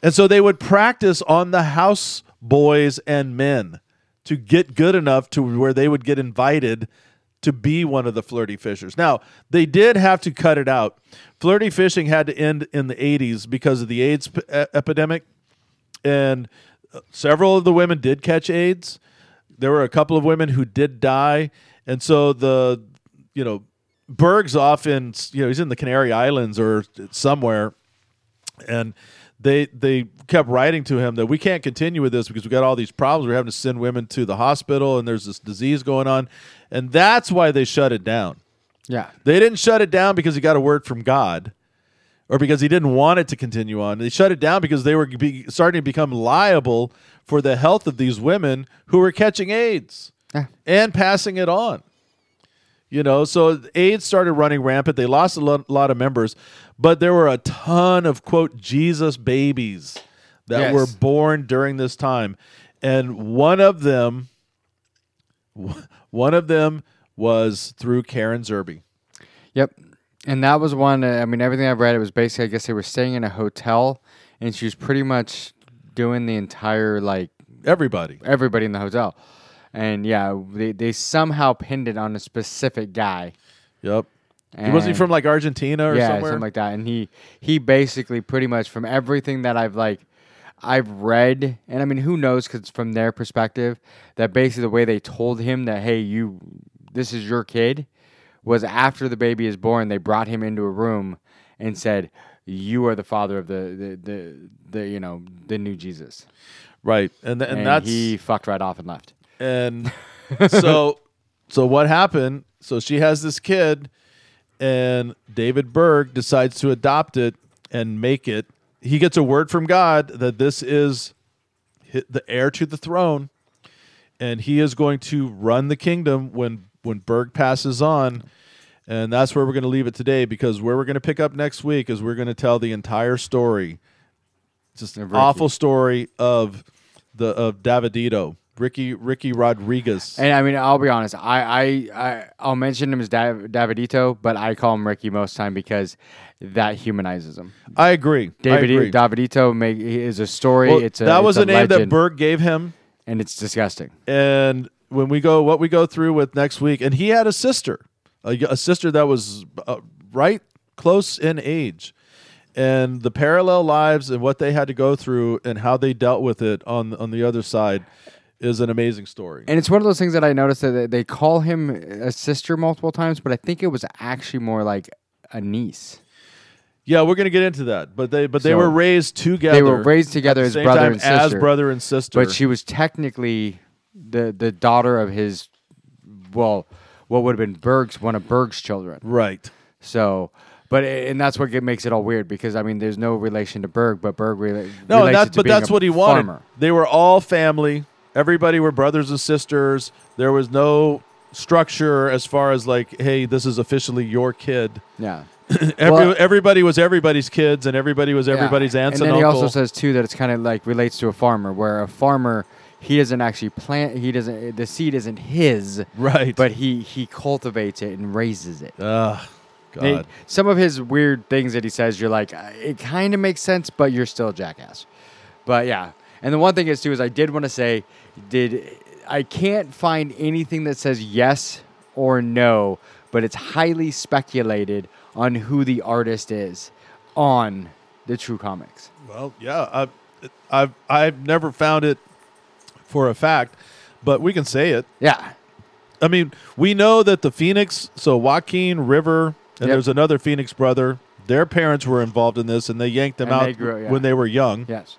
And so they would practice on the house boys and men to get good enough to where they would get invited to be one of the flirty fishers. Now, they did have to cut it out. Flirty fishing had to end in the 80s because of the AIDS p- epidemic. And uh, several of the women did catch AIDS. There were a couple of women who did die. And so the, you know, Berg's off in, you know, he's in the Canary Islands or somewhere and they they kept writing to him that we can't continue with this because we got all these problems. We're having to send women to the hospital, and there's this disease going on, and that's why they shut it down. Yeah. They didn't shut it down because he got a word from God, or because he didn't want it to continue on. They shut it down because they were be, starting to become liable for the health of these women who were catching AIDS and passing it on. You know, so AIDS started running rampant. They lost a lot, lot of members, but there were a ton of quote Jesus babies that Yes. were born during this time, and one of them, one of them was through Karen Zerby. Yep. And that was one. uh, I mean, everything I've read, it was basically, I guess they were staying in a hotel, and she was pretty much doing the entire like everybody, everybody in the hotel. And yeah, they they somehow pinned it on a specific guy. Yep. He wasn't he from like Argentina or yeah, somewhere? something like that. And he he basically pretty much from everything that I've like I've read, and I mean, who knows? Because from their perspective, that basically the way they told him that, hey, you, this is your kid, was after the baby is born, they brought him into a room and said, you are the father of the the the, the you know the new Jesus. Right, and th- and that's- he fucked right off and left. And so so what happened? So she has this kid and David Berg decides to adopt it and make it he gets a word from God that this is the heir to the throne, and he is going to run the kingdom when when Berg passes on. And that's where we're going to leave it today because where we're going to pick up next week is we're going to tell the entire story. Just an awful story of the of Davidito, Ricky Ricky Rodriguez. And I mean, I'll be honest. I I, I I'll mention him as Dav- Davidito, but I call him Ricky most time because that humanizes him. I agree. I David agree. Davidito make, is a story. Well, it's a, that was a a name that Berg gave him, and it's disgusting. and when we go what we go through with next week and he had a sister a, a sister that was uh, right close in age and the parallel lives and what they had to go through and how they dealt with it on on the other side is an amazing story And it's one of those things that I noticed that they- call him a sister multiple times, but I think it was actually more like a niece. yeah we're going to get into that but they but they So, were raised together They were raised together as brother and sister, as brother and sister But she was technically the the daughter of his, well, what would have been Berg's one of Berg's children. right So, but and that's what makes it all weird because I mean, there's no relation to Berg, but Berg rela- No, relates and it that's but that's what he wanted. farmer. They were all family. Everybody were brothers and sisters. There was no structure as far as like, hey, this is officially your kid. Yeah. Every, Well- everybody was everybody's kids, and everybody was Yeah. everybody's aunts and and, then he also says too that it's kind of like relates to a farmer, where a farmer he doesn't actually plant, he doesn't the seed isn't his, right? But he he cultivates it and raises it. Ugh, God. And some of his weird things that he says, you're like, uh, it kind of makes sense, but you're still a jackass. But yeah, and the one thing is too is I did want to say, did I can't find anything that says yes or no, but it's highly speculated on who the artist is on the True Komix. Well, yeah, I've, I've I've never found it for a fact, but we can say it. Yeah. I mean, we know that the Phoenix, so Joaquin River, and Yep. there's another Phoenix brother. Their parents were involved in this, and they yanked them And out grew- yeah. when they were young. Yes.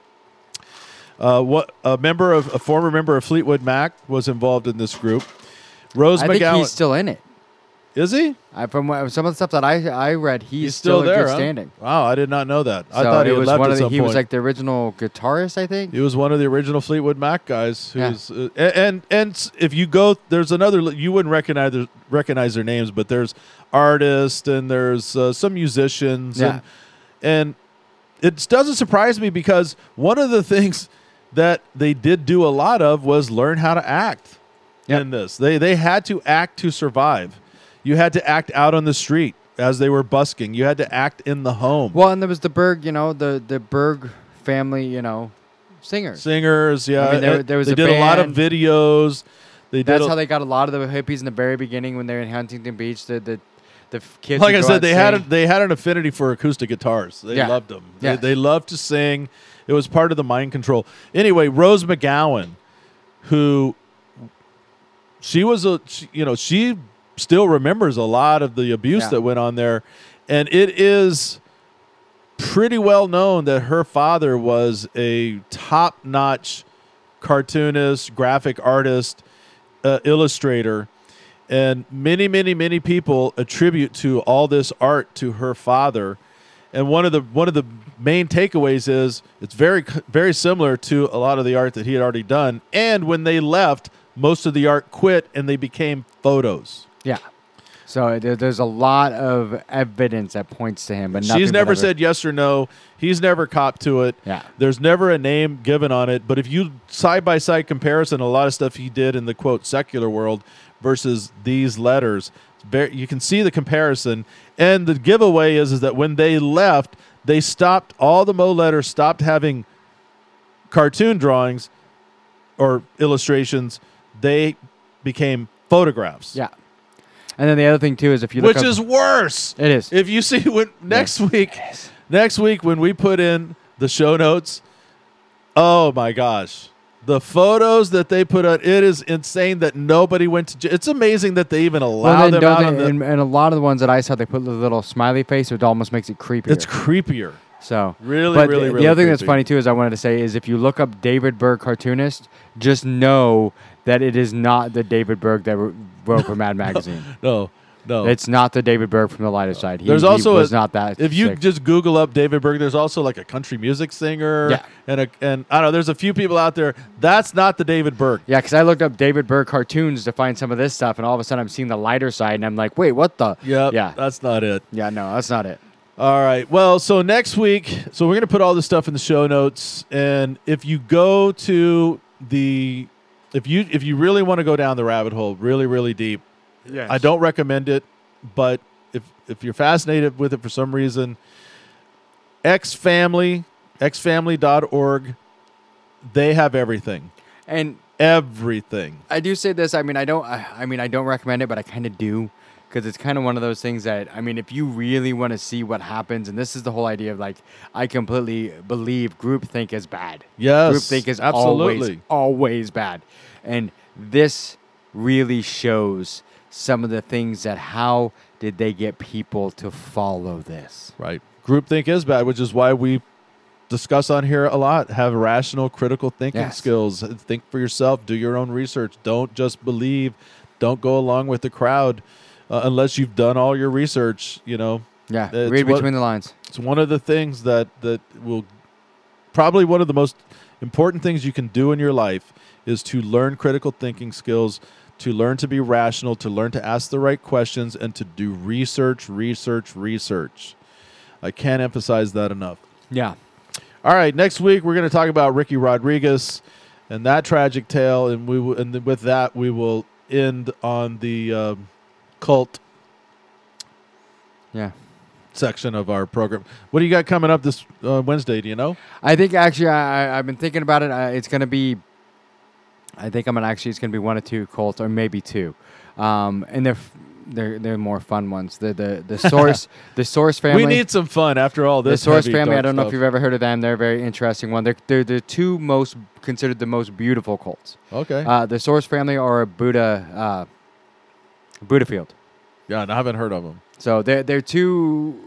Uh, what a member of a former member of Fleetwood Mac was involved in this group. Rose I think McGowan he's still in it. is he? I, from what, some of the stuff that I I read, he's, He's still, in there. good huh? standing. Wow, I did not know that. I So thought he it had was left one at of the, some he was like the original guitarist, I think. He was one of the original Fleetwood Mac guys. Yeah. Who's uh, and, and and s- if you go, there's another. You wouldn't recognize their, recognize their names, but there's artists and there's uh, some musicians. Yeah. And, and it doesn't surprise me because one of the things that they did do a lot of was learn how to act in this. They they had to act to survive. You had to act out on the street as they were busking. You had to act in the home. Well, and there was the Berg, you know, the the Berg family, you know, singers. Singers, yeah. I mean, there, there was they a did a lot of videos. They did That's a- how they got a lot of the hippies in the very beginning when they were in Huntington Beach. The the, the kids. like I said, they had a, they had an affinity for acoustic guitars. They Yeah. loved them. Yeah. They, they loved to sing. It was part of the mind control. Anyway, Rose McGowan, who she was a she, you know she still remembers a lot of the abuse Yeah. that went on there, and it is pretty well known that her father was a top notch cartoonist, graphic artist, uh, illustrator. And many, many, many people attribute to all this art to her father. And one of the one of the main takeaways is it's very very similar to a lot of the art that he had already done. And when they left, most of the art quit and they became photos. Yeah. So there's a lot of evidence that points to him, but nothing She's never ever- said yes or no. He's never copped to it. Yeah. There's never a name given on it. But if you side by side comparison, a lot of stuff he did in the quote secular world versus these letters, very, you can see the comparison. And the giveaway is is that when they left, they stopped all the Mo letters stopped having cartoon drawings or illustrations. They became photographs. Yeah. And then the other thing too is if you look which up- is worse. It is. If you see when next week, next week when we put in the show notes, oh my gosh, the photos that they put out, it is insane that nobody went to. j- It's amazing that they even allow Well, them out they- on the. and, and a lot of the ones that I saw, they put the little smiley face, which almost makes it creepier. It's creepier. So Really, but really, the, really the other thing that's funny too is I wanted to say is if you look up David Berg cartoonist, just know that it is not the David Berg that wrote for Mad Magazine. no, No. it's not the David Berg from the lighter side. He, There's he also was a- not that. If you sick. just Google up David Berg, there's also like a country music singer. Yeah. And a and I don't know. There's a few people out there. That's not the David Berg. yeah, because I looked up David Berg cartoons to find some of this stuff, and all of a sudden I'm seeing the lighter side, and I'm like, wait, what the? Yeah, Yeah. That's not it. Yeah, no, that's not it. All right. Well, so next week, so we're going to put all this stuff in the show notes, and if you go to the, if you if you really want to go down the rabbit hole, really really deep, Yes. I don't recommend it, but if if you're fascinated with it for some reason, X Family, xfamily.org, they have everything, And everything. I do say this. I mean, I don't. I, I mean, I don't recommend it, but I kind of do because it's kind of one of those things that I mean, if you really want to see what happens, and this is the whole idea of like, I completely believe groupthink is bad. Yes, groupthink is absolutely. always always bad, and this really shows some of the things that how did they get people to follow this? Right. Groupthink is bad, which is why we discuss on here a lot. Have rational, critical thinking Yes. skills. Think for yourself. Do your own research. Don't just believe. Don't go along with the crowd uh, unless you've done all your research. You know. Yeah, read what- between the lines. It's one of the things that that will probably one of the most important things you can do in your life is to learn critical thinking skills, to learn to be rational, to learn to ask the right questions, and to do research, research, research. I can't emphasize that enough. Yeah. All right, next week we're going to talk about Ricky Rodriguez and that tragic tale, and we will, and with that we will end on the um, cult Yeah. section of our program. What do you got coming up this uh, Wednesday? Do you know? I think actually I, I- I've been thinking about it. Uh, it's going to be, I think I'm gonna actually it's going to be one or two Colts or maybe two, um, and they're they're they're more fun ones. The the the source the source family. We need some fun after all this. the source family. I don't know if you've ever heard of them. They're a very interesting one. They're they're the two most considered the most beautiful Colts. Okay. Uh, the source family or Buddha uh, Buddha Field. Yeah, I haven't heard of them. So they're they're two.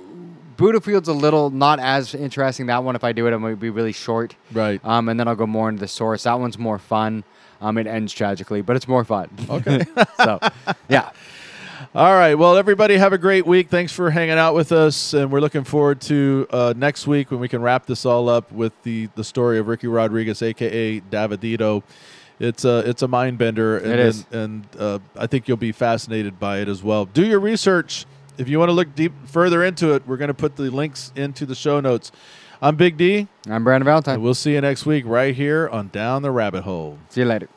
Buddha Field's a little not as interesting. That one, if I do it, I'm going to be really short. Right. Um, and then I'll go more into the source. That one's more fun. Um, it ends tragically, but it's more fun. Okay. so, yeah. All right. Well, everybody have a great week. Thanks for hanging out with us, and we're looking forward to uh, next week when we can wrap this all up with the the story of Ricky Rodriguez, aka Davidito. It's a it's a mind bender, and It is. and, and uh, I think you'll be fascinated by it as well. Do your research. If you want to look deep further into it, we're going to put the links into the show notes. I'm Big D. I'm Brandon Valentine. And we'll see you next week right here on Down the Rabbit Hole. See you later.